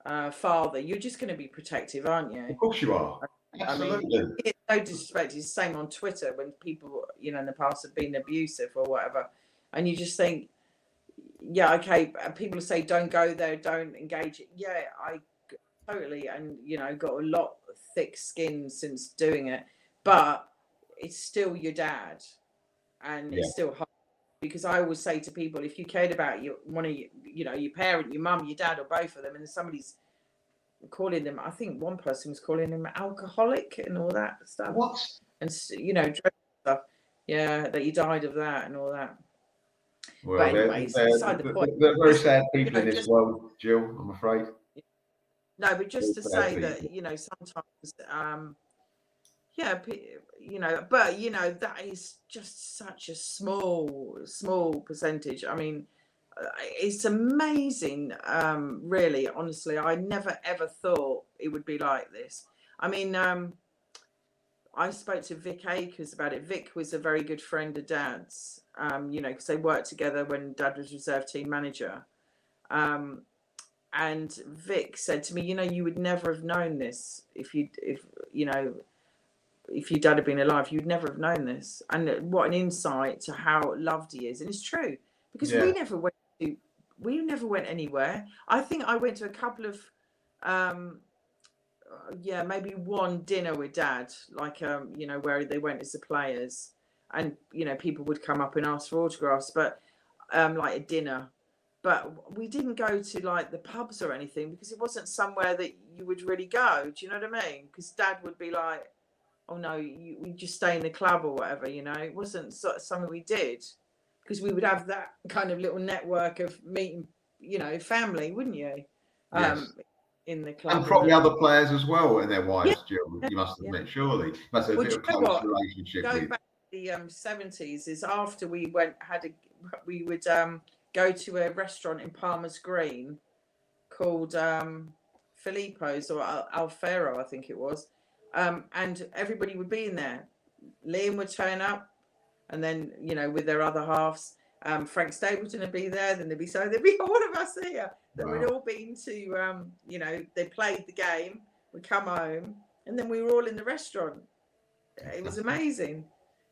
uh, father, you're just going to be protective, aren't you? Of course you are. I mean, Absolutely. It's no disrespect. It's the same on Twitter when people, you know, in the past have been abusive or whatever, and you just think, yeah, okay. People say don't go there, don't engage. Yeah, i totally, and you know, got a lot thick skin since doing it, but it's still your dad, and Yeah. it's still hard. Because I always say to people, if you cared about your one of your, you know, your parent, your mum, your dad, or both of them, and somebody's calling them, I think one person was calling him alcoholic and all that stuff, What? and you know, stuff. Yeah, that he died of that and all that. Well, But they're, anyway, they're, beside the point. they're very sad you people know, in this just- world, Jill, I'm afraid. No, but just to say bad that you know sometimes, um, yeah, you know, but you know that is just such a small, small percentage. I mean, uh, it's amazing. Um, really, honestly, I never ever thought it would be like this. I mean, um, I spoke to Vic Akers about it. Vic was a very good friend of Dad's. Um, you know, because they worked together when Dad was reserve team manager. Um, and Vic said to me, "You know, you would never have known this if you, if you know, if your dad had been alive, you'd never have known this." And what an insight to how loved he is, and it's true because we never went to, we never went anywhere. I think I went to a couple of, um, yeah, maybe one dinner with dad, like um, you know, where they went as the players, and you know, people would come up and ask for autographs, but um, like a dinner but we didn't go to like the pubs or anything because it wasn't somewhere that you would really go. Do you know what I mean? Because dad would be like, "Oh no, you, we just stay in the club or whatever." You know, it wasn't so, something we did because we would have that kind of little network of meeting, you know, family, wouldn't you? um, in the club. And probably other players as well and their wives, Jill. You must Yeah. admit, surely. Must have a Well, bit of do you a know close relationship Going with. back to the um, 70s is after we went had a we would um, go to a restaurant in Palmer's Green called um, Filippo's or Al- Alfero, I think it was. Um, and everybody would be in there. Liam would turn up, and then you know with their other halves, um, Frank Stapleton would be there. Then there'd be so there'd be all of us here that we'd all been to. Um, you know, they played the game. We come home, and then we were all in the restaurant. It was amazing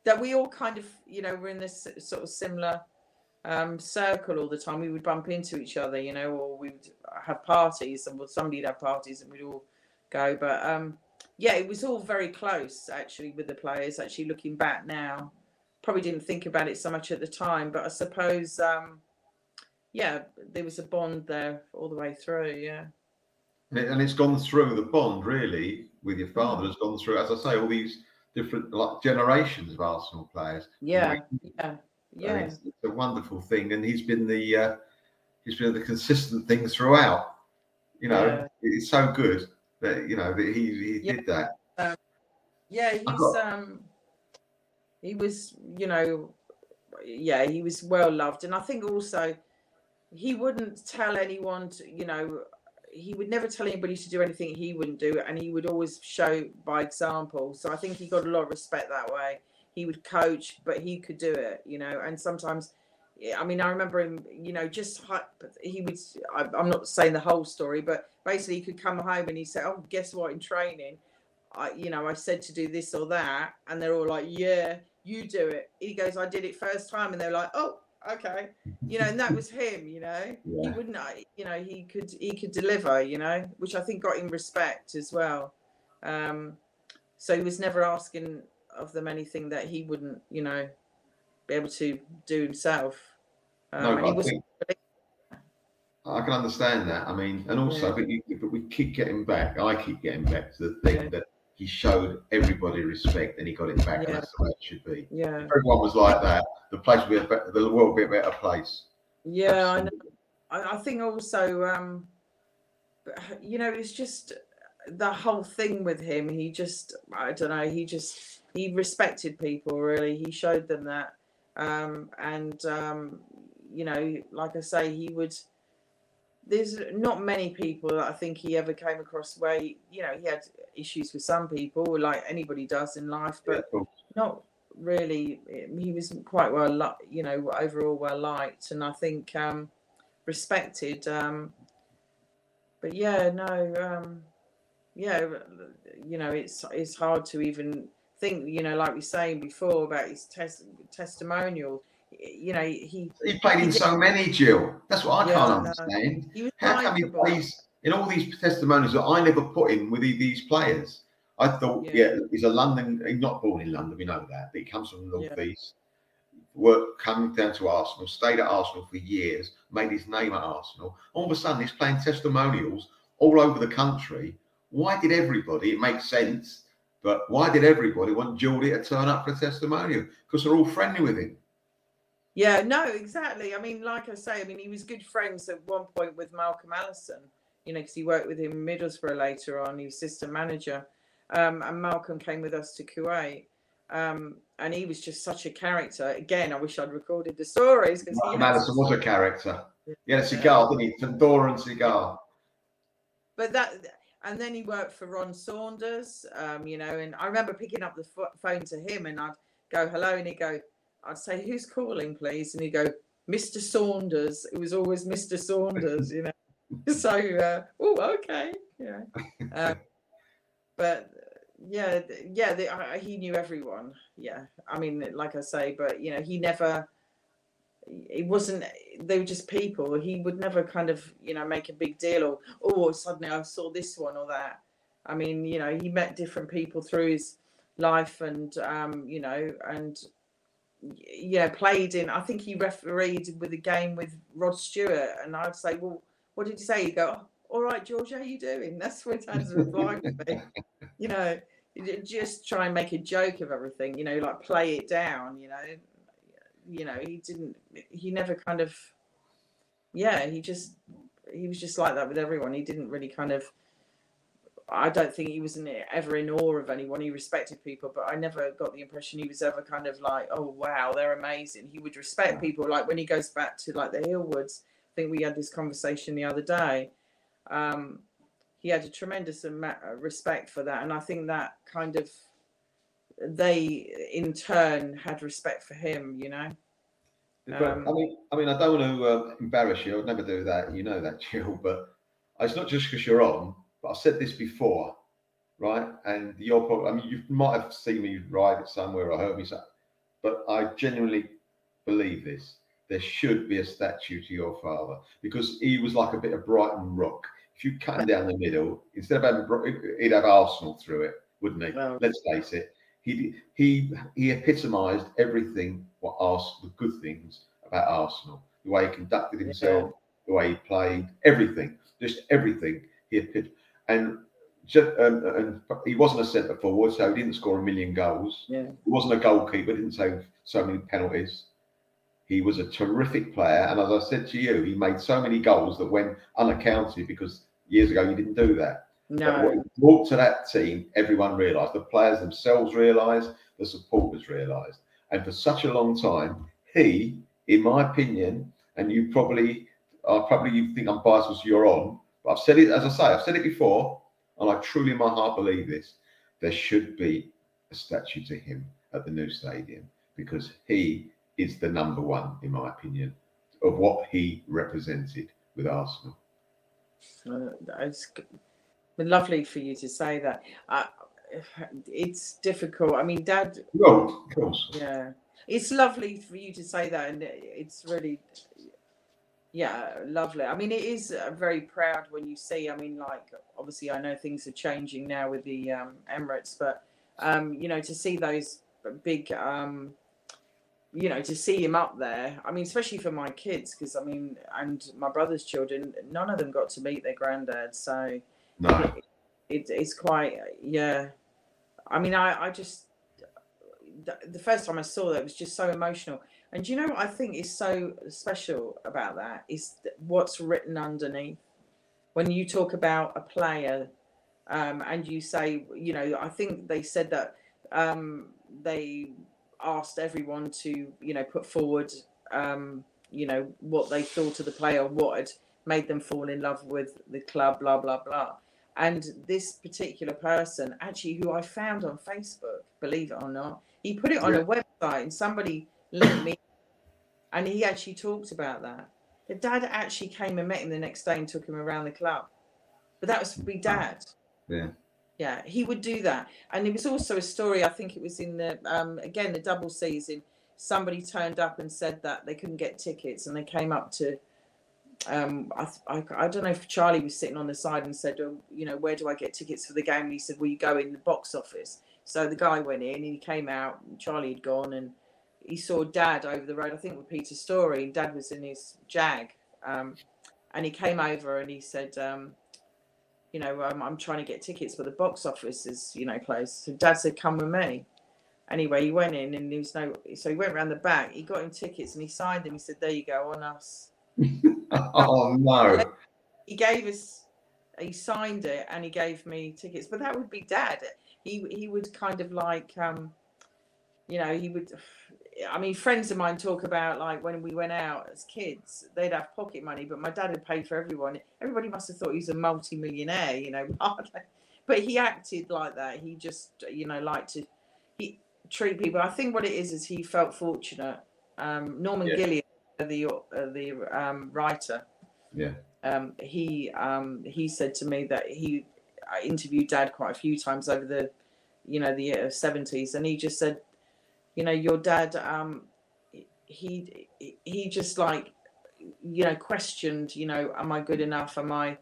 that we all kind of you know were in this sort of similar um, circle all the time. We would bump into each other, you know, or we would have parties, and well, somebody'd have parties, and we'd all go. But um, yeah, it was all very close actually with the players. Actually, looking back now, probably didn't think about it so much at the time, but I suppose um, yeah, there was a bond there all the way through. Yeah, And, it, it's gone through the bond, really, with your father, has gone through, as I say, all these different like generations of Arsenal players. yeah, yeah, yeah. It's, it's a wonderful thing. And he's been the uh, he's been the consistent thing throughout. You know, Yeah. it's so good that you know that he, he Yeah. did that. Yeah, I've he's got- um he was, you know, yeah, he was well loved. And I think also he wouldn't tell anyone to, you know, he would never tell anybody to do anything he wouldn't do and he would always show by example. So I think he got a lot of respect that way. He would coach, but he could do it, you know, and sometimes I mean, I remember him, you know, just he would. I'm not saying the whole story, but basically, he could come home and he said, "Oh, guess what? In training, I, you know, I said to do this or that, and they're all like, "Yeah, you do it." He goes, "I did it first time," and they're like, "Oh, okay," you know, and that was him. You know, he wouldn't, uh, you know, he could he could deliver. You know, which I think got him respect as well. Um, so he was never asking of them anything that he wouldn't, you know, be able to do himself. Um, No, and he but I think I can understand that. I mean, and also, Yeah. but, you, but we keep getting back. I keep getting back to the thing Yeah. that he showed everybody respect, and he got it back, and Yeah. that's the way it should be. yeah, If everyone was like that, the place would be better, the world would be a better place. yeah. I know. I, I think also, um, you know, it's just the whole thing with him. He just, I don't know, he just he respected people really. He showed them that, um, and um, you know, like I say, he would. There's not many people that I think he ever came across where he, you know he had issues with some people, like anybody does in life, but course. not really he was quite well you know overall well liked and i think um respected um but yeah no um yeah you know it's it's hard to even think you know like we were saying before about his test testimonial you know he He played in so many, Jill. That's what I Yeah, can't understand. he How come he plays in all these testimonials that I never put in with these players? I thought, Yeah. yeah, he's a London. He's not born in London. We know that, but he comes from the Yeah. northeast. Worked, coming down to Arsenal, stayed at Arsenal for years, made his name at Arsenal. All of a sudden, he's playing testimonials all over the country. Why did everybody? It makes sense, but why did everybody want Geordie to turn up for a testimonial? Because they're all friendly with him. Yeah, no, exactly. I mean, like I say, I mean, he was good friends at one point with Malcolm Allison, you know, because he worked with him in Middlesbrough later on. He was assistant manager. Um, and Malcolm came with us to Kuwait. Um, and he was just such a character. Again, I wish I'd recorded the stories because Malcolm Allison was a character. He had a cigar, didn't he? Tandoran cigar. but that and then he worked for Ron Saunders, um, you know, and I remember picking up the pho- phone to him and I'd go hello and he'd go, I'd say who's calling, please, and he'd go, Mr. Saunders. It was always Mr. Saunders, you know. so uh, oh okay, yeah. Um, but yeah, yeah, the, I, he knew everyone. Yeah, I mean, like I say, but you know, he never. It wasn't. They were just people. He would never kind of, you know, make a big deal or, oh, suddenly I saw this one or that. I mean, you know, he met different people through his life, and um, you know, and y- yeah, played in. I think he refereed with a game with Rod Stewart, and I'd say, well, what did you say? You go, oh, all right, George, how you doing? That's what Dad's reply would. You know, just try and make a joke of everything. You know, like play it down. You know, you know, he didn't. He never kind of. Yeah, he just he was just like that with everyone. He didn't really kind of. I don't think he was in, ever in awe of anyone. He respected people, but I never got the impression he was ever kind of like, oh wow, they're amazing. He would respect people. Like when he goes back to like the Hill-Woods, I think we had this conversation the other day. Um, he had a tremendous amount of respect for that, and I think that kind of they in turn had respect for him. You know. Um, I mean, I mean, I don't want to uh, embarrass you. I would never do that. You know that, Jill. But it's not just because you're on. But I've said this before, right? And you're probably. I mean, you might have seen me write it somewhere or heard me say, but I genuinely believe this. There should be a statue to your father because he was like a bit of Brighton rock. If you cut him down the middle, instead of having, he'd have Arsenal through it, wouldn't he? Well, Let's face it. He he he epitomised everything what Arsenal, the good things about Arsenal, the way he conducted himself, yeah. the way he played, everything, just everything. He epit- and just, um, and he wasn't a centre forward, so he didn't score a million goals. Yeah. He wasn't a goalkeeper, didn't save so many penalties. He was a terrific player, and as I said to you, he made so many goals that went unaccounted because years ago you didn't do that. No. Brought to that team, everyone realised. The players themselves realised. The supporters realised. And for such a long time, he, in my opinion, and you probably, uh, probably you think I'm biased because you're on, but I've said it as I say, I've said it before, and I truly in my heart believe this. There should be a statue to him at the new stadium because he is the number one, in my opinion, of what he represented with Arsenal. Uh, it's lovely for you to say that. Uh, it's difficult. I mean, Dad. No, of course. Yeah, it's lovely for you to say that, and it's really, yeah, lovely. I mean, it is uh, very proud when you see. I mean, like obviously, I know things are changing now with the um, Emirates, but um, you know, to see those big um, you know, to see him up there, I mean, especially for my kids, because I mean, and my brother's children, none of them got to meet their granddad. So no. it, it, it's quite, yeah. I mean, I, I just, the, the first time I saw that was just so emotional. And you know what I think is so special about that is what's written underneath. When you talk about a player um, and you say, you know, I think they said that um, they asked everyone to, you know, put forward, um, you know, what they thought of the player, what had made them fall in love with the club, blah blah blah. And this particular person, actually, who I found on Facebook, believe it or not, he put it on yeah. a website, and somebody linked me, and he actually talked about that. The dad actually came and met him the next day and took him around the club, but that was for big dad. Yeah. Yeah, he would do that. And it was also a story, I think it was in the, um, again, the double season. Somebody turned up and said that they couldn't get tickets and they came up to, um, I, I, I don't know if Charlie was sitting on the side and said, oh, you know, where do I get tickets for the game? And he said, well, you go in the box office. So the guy went in and he came out, Charlie had gone and he saw dad over the road, I think with Peter Storey, and dad was in his Jag. Um, and he came over and he said, um, you know, um, I'm trying to get tickets, but the box office is, you know, closed. So dad said, come with me. Anyway, he went in and there was no, so he went around the back. He got him tickets and he signed them. He said, there you go, on us. oh, no. He gave us, he signed it and he gave me tickets, but that would be dad. He, he would kind of like, um, you know, he would, I mean, friends of mine talk about like when we went out as kids, they'd have pocket money, but my dad had paid for everyone. Everybody must have thought he was a multi-millionaire, you know. but he acted like that. He just, you know, liked to he treat people. I think what it is is he felt fortunate. Um, Norman yeah. Giller, the uh, the um, writer, yeah, um, he um, he said to me that he I interviewed Dad quite a few times over the, you know, the seventies, and he just said you know your dad um he he just like you know questioned you know am i good enough? Am i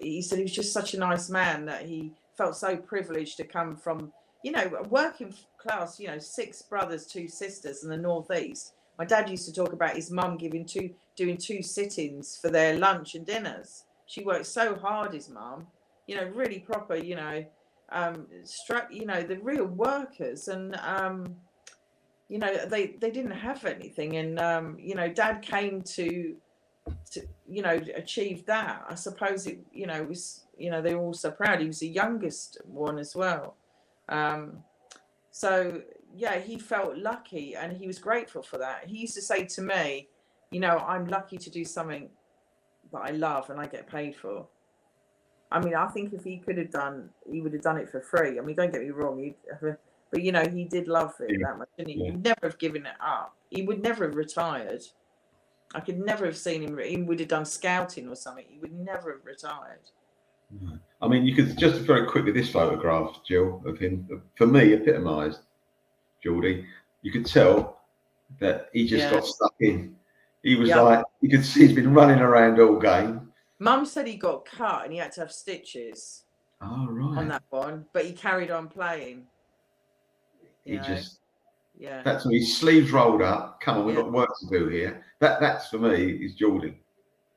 he said he was just such a nice man that he felt so privileged to come from you know working class you know six brothers two sisters in the northeast my dad used to talk about his mum giving two doing two sittings for their lunch and dinners. She worked so hard his mum you know really proper you know um struck you know the real workers. And um you know they they didn't have anything and um, you know dad came to to you know achieve that. I suppose it you know was you know they were all so proud. He was the youngest one as well. Um, so yeah, he felt lucky and he was grateful for that. He used to say to me, you know, I'm lucky to do something that I love and I get paid for. I mean, I think if he could have done, he would have done it for free. I mean, don't get me wrong, but you know, he did love it yeah. that much, and he? Yeah. He'd never have given it up. He would never have retired. I could never have seen him. He would have done scouting or something. He would never have retired. I mean, you could just very quickly this photograph, Jill, of him for me epitomised Geordie. You could tell that he just yeah. got stuck in. He was like, you could see he's been running around all game. Mum said he got cut and he had to have stitches. Oh, right. On that one, but he carried on playing. He just, yeah. That's his sleeves rolled up. Come on, we've yeah. got work to do here. That That's for me is Geordie.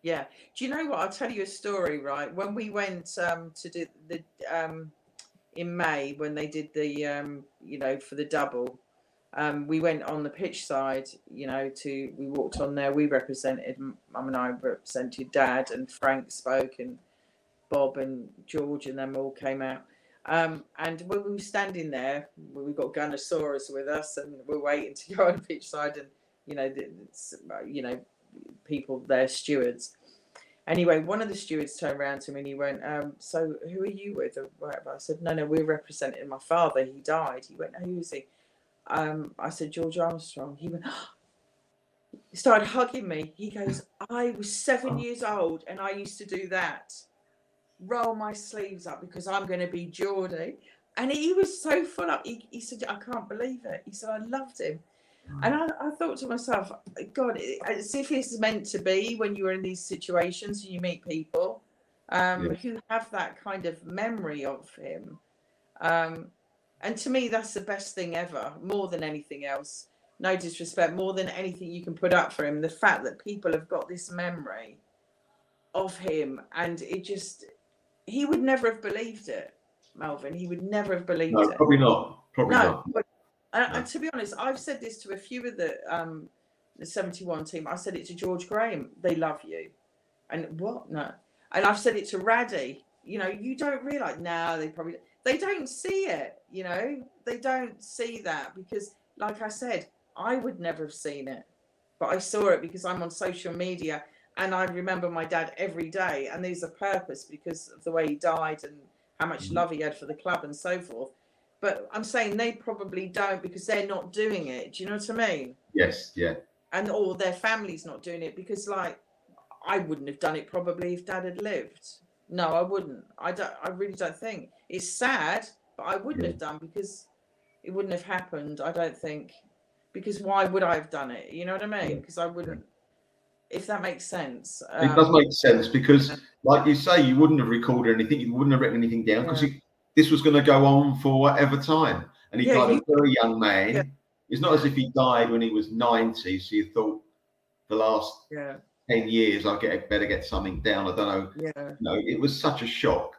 Yeah. Do you know what? I'll tell you a story, right? When we went um, to do the, um, in May, when they did the, um, you know, for the double, um, we went on the pitch side, you know, to, we walked on there. We represented, mum and I represented dad, and Frank spoke, and Bob and George, and them all came out. Um, and when we were standing there, we got Gunnersaurus with us, and we're waiting to go on the side, and you know, you know, people there, stewards. Anyway, one of the stewards turned around to me and he went, um, "So who are you with?" I said, "No, no, we're representing my father. He died." He went, "Who is he?" Um, I said, "George Armstrong." He went. he started hugging me. He goes, I was seven oh. years old and I used to do that. Roll my sleeves up because I'm going to be Geordie. And he was so full up. He, he said, I can't believe it. He said, I loved him. And I, I, thought to myself, God, as if it's meant to be when you're in these situations and you meet people um, who have that kind of memory of him. Um, and to me, that's the best thing ever, more than anything else. No disrespect, more than anything you can put up for him. The fact that people have got this memory of him, and it just, he would never have believed it, Melvin. He would never have believed no, it. Probably not. Probably no, not. But and, and, to be honest, I've said this to a few of the um, the 71 team. I said it to George Graham. They love you. And what? No. And I've said it to Raddy. You know, you don't realize now they probably they don't see it, you know. They don't see that because like I said, I would never have seen it. But I saw it because I'm on social media and I remember my dad every day and there's a purpose because of the way he died and how much mm-hmm. love he had for the club and so forth. But I'm saying they probably don't because they're not doing it. Do you know what I mean? Yes, yeah. And or their family's not doing it because, like, I wouldn't have done it probably if Dad had lived. No, I wouldn't. I don't. I really don't think it's sad, but I wouldn't yeah. have done because it wouldn't have happened. I don't think because why would I have done it? You know what I mean? Because I wouldn't. If that makes sense. Um, it does um, make sense because, like you say, you wouldn't have recorded anything. You wouldn't have written anything down because yeah this was going to go on for whatever time. And he yeah, died he, a very young man. Yeah. It's not as if he died when he was 90. So you thought the last yeah. 10 years, I get better get something down. I don't know. Yeah. Know, it was such a shock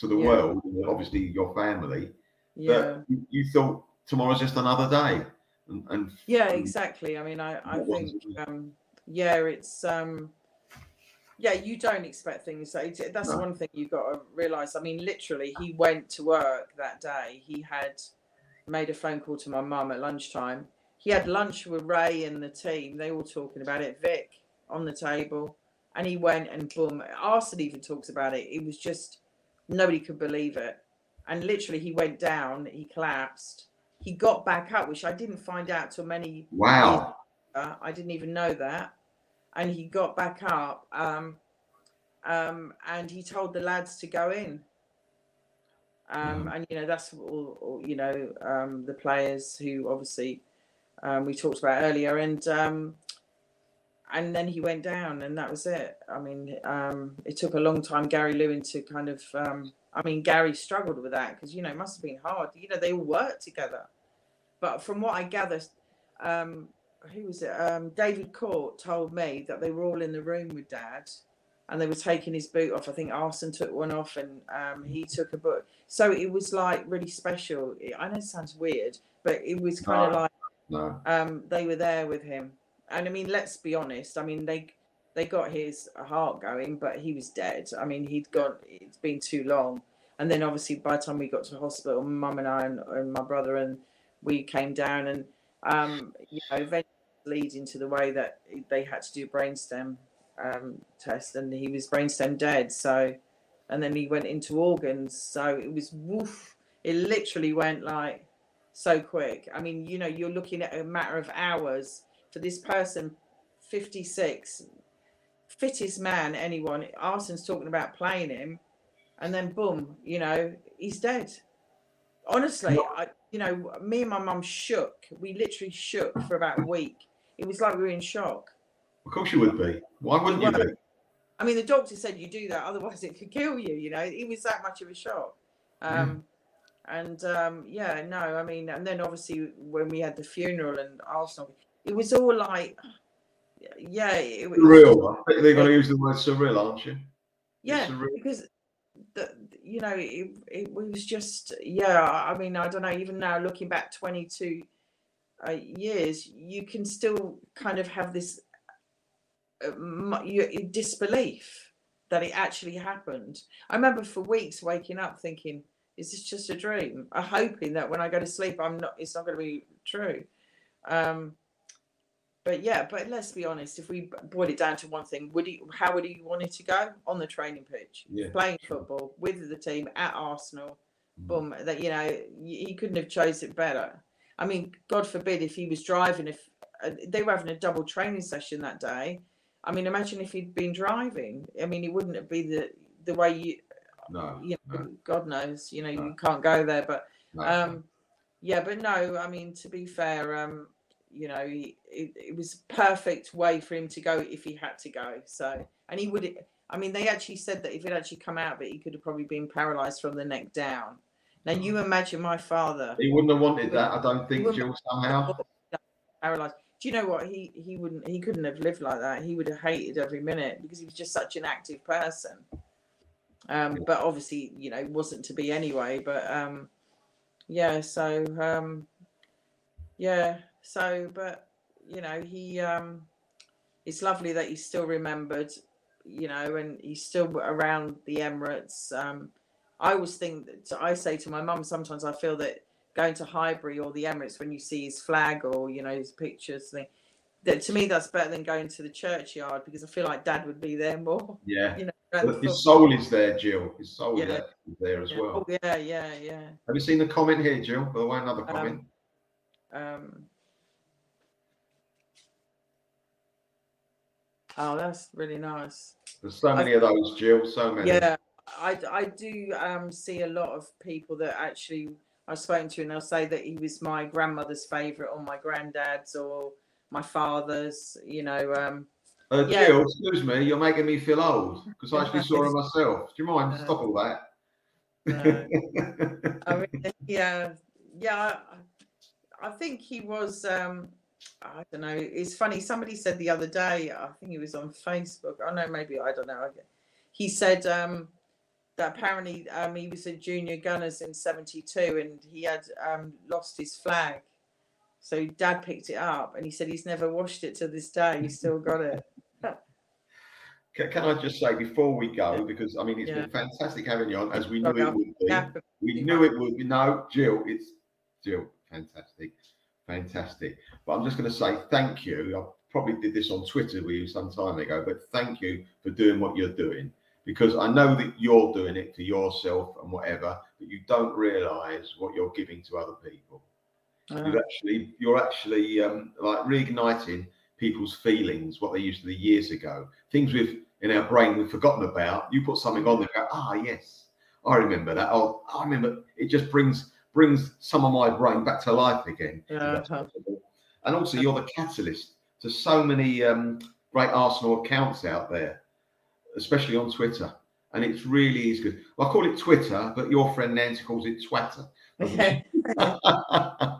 to the world, obviously your family. Yeah. But you, thought tomorrow's just another day. And, and yeah, exactly. I mean, I, I think, um, yeah, it's, um, yeah, you don't expect things. That's no. one thing you've got to realize. I mean, literally, he went to work that day. He had made a phone call to my mum at lunchtime. He had lunch with Ray and the team. They were talking about it. Vic on the table, and he went and boom. Arsène even talks about it. It was just nobody could believe it. And literally, he went down. He collapsed. He got back up, which I didn't find out till many. Wow. I didn't even know that and he got back up um, um, and he told the lads to go in. Um, mm. And you know that's all, all you know um, the players who obviously um, we talked about earlier, and um, and then he went down, and that was it. I mean, um, it took a long time Gary Lewin to kind of. Um, I mean, Gary struggled with that because you know it must have been hard. You know, they all worked together, but from what I gather, um, who was it? Um, David Court told me that they were all in the room with Dad, and they were taking his boot off. I think Arsène took one off, and um, he took a boot. So it was like really special. I know it sounds weird, but it was kind no, of like no. um, they were there with him. And I mean, let's be honest. I mean, they they got his heart going, but he was dead. I mean, he'd gone. It's been too long. And then obviously by the time we got to the hospital, mum and I and, and my brother and we came down and um, you know eventually leading to the way that they had to do a brainstem um, test and he was brainstem dead. So and then he went into organs. So it was woof. It literally went like so quick. I mean, you know, you're looking at a matter of hours for this person, 56, fittest man, anyone. Arsenal's talking about playing him, and then boom, you know, he's dead. Honestly, I, you know, me and my mum shook. We literally shook for about a week. It was like we were in shock. Of course, you would be. Why wouldn't you be? I mean, the doctor said you do that, otherwise it could kill you. You know, it was that much of a shock. Um, yeah. And um, yeah, no, I mean, and then obviously when we had the funeral and Arsenal, it was all like yeah, it was surreal. They're going to use the word surreal, aren't you? Yeah, because the, you know it, it was just yeah. I mean, I don't know. Even now, looking back twenty two uh, years, you can still kind of have this uh, disbelief that it actually happened. I remember for weeks waking up thinking, "Is this just a dream?" I'm hoping that when I go to sleep, I'm not. It's not going to be true. Um, but yeah, but let's be honest. If we boil it down to one thing, would he? How would he want it to go on the training pitch, yeah. playing football with the team at Arsenal? Mm. Boom. That you know he couldn't have chose it better. I mean, God forbid if he was driving. If uh, they were having a double training session that day, I mean, imagine if he'd been driving. I mean, it wouldn't be the the way you. No. You know, no. God knows. You know, no. you can't go there, but no. um, yeah, but no. I mean, to be fair, um, you know, he, it, it was perfect way for him to go if he had to go. So, and he would. I mean, they actually said that if it actually come out of it, he could have probably been paralysed from the neck down. Now, you mm. imagine my father. He wouldn't have wanted that, I don't think, Jill, somehow. Paralysed. Do you know what? He he wouldn't. He couldn't have lived like that. He would have hated every minute because he was just such an active person. Um, but obviously, you know, wasn't to be anyway. But um, yeah. So um, yeah. So, but you know, he um, it's lovely that he's still remembered, you know, and he's still around the Emirates. Um, I always think that I say to my mum sometimes I feel that going to Highbury or the Emirates when you see his flag or you know his pictures thing that to me that's better than going to the churchyard because I feel like Dad would be there more. Yeah, you know, his soul is there, Jill. His soul yeah. is there as yeah. well. Oh, yeah, yeah, yeah. Have you seen the comment here, Jill? By the way, another um, comment. Um, um, Oh, that's really nice. There's so many I, of those, Jill. So many. Yeah, I, I do um, see a lot of people that actually I've spoken to, and they'll say that he was my grandmother's favourite, or my granddad's, or my father's. You know. Um, uh, yeah. Jill, excuse me, you're making me feel old because I actually saw him myself. Do you mind? Uh, Stop all that. No. I mean, yeah, yeah. I, I think he was. Um, I don't know. It's funny. Somebody said the other day, I think it was on Facebook. I know, maybe I don't know. He said um, that apparently um, he was a junior gunners in '72 and he had um, lost his flag. So Dad picked it up and he said he's never washed it to this day. He's still got it. Can, can, I just say before we go, because I mean it's yeah. been fantastic having you on, as we knew it would be. We knew it would be. No, Jill, it's Jill, fantastic. Fantastic. But I'm just going to say thank you. I probably did this on Twitter with you some time ago, but thank you for doing what you're doing because I know that you're doing it for yourself and whatever, but you don't realize what you're giving to other people. Uh, you actually, you're actually um, like reigniting people's feelings, what they used to be years ago, things we've in our brain we've forgotten about. You put something on there, go, ah, yes, I remember that. Oh, I remember. It just brings brings some of my brain back to life again. Uh-huh. And also, you're the catalyst to so many um, great Arsenal accounts out there, especially on Twitter. And it's really is good. Well, I call it Twitter, but your friend Nancy calls it Twatter.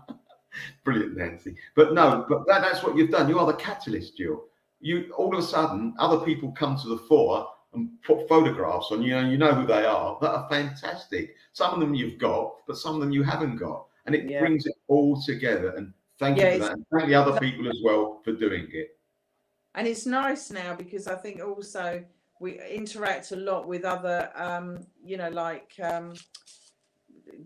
Brilliant, Nancy. But no, but that, that's what you've done. You are the catalyst, Jill. You all of a sudden, other people come to the fore and put photographs on you know you know who they are that are fantastic. Some of them you've got, but some of them you haven't got. And it yeah. brings it all together. And thank yeah, you for that. And thank the other people as well for doing it. and it's nice now because I think also we interact a lot with other, um, you know, like um,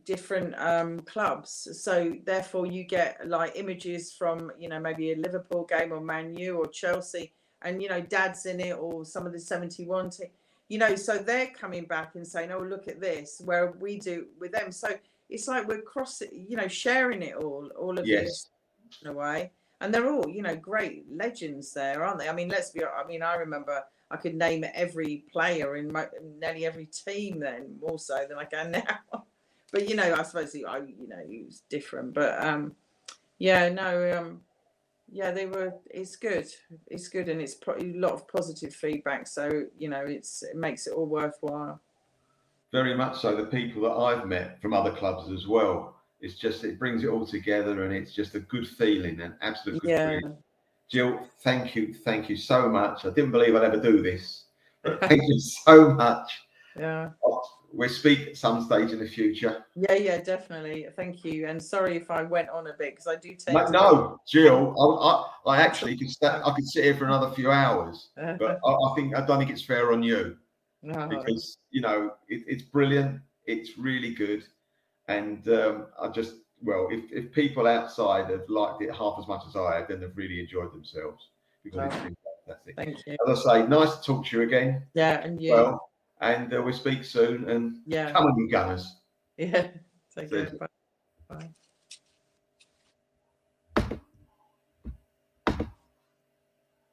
different um, clubs. So therefore, you get like images from, you know, maybe a Liverpool game or Man U or Chelsea, and you know, Dad's in it or some of the seventy-one team. You know, so they're coming back and saying, "Oh, look at this," where we do with them. So it's like we're crossing, you know, sharing it all, all of Yes. this in a way. And they're all, you know, great legends there, aren't they? I mean, let's be. I mean, I remember I could name every player in mo- nearly every team then, more so than I can now. but you know, I suppose I, you know, it was different. But um, yeah, no, um, yeah, they were. It's good. It's good, and it's pro- a lot of positive feedback. So you know, it's it makes it all worthwhile. Very much so. The people that I've met from other clubs as well. It's just it brings it all together, and it's just a good feeling, an absolute good Yeah. feeling. Jill, thank you, thank you so much. I didn't believe I'd ever do this, but thank you so much. Yeah. We'll speak at some stage in the future. Yeah, yeah, definitely. Thank you. And sorry if I went on a bit because I do tend No, no, Jill, I, I, I actually could sta I could sit here for another few hours, but I, I think I don't think it's fair on you no. because you know it, it's brilliant, it's really good, and um, I just well, if, if people outside have liked it half as much as I have, then they've really enjoyed themselves because it's Oh. been fantastic. Thank you. As I say, nice to talk to you again. Yeah, and you. Well, and uh, we speak soon. And yeah, come on, you Gunners. Yeah, take care. Bye. Bye.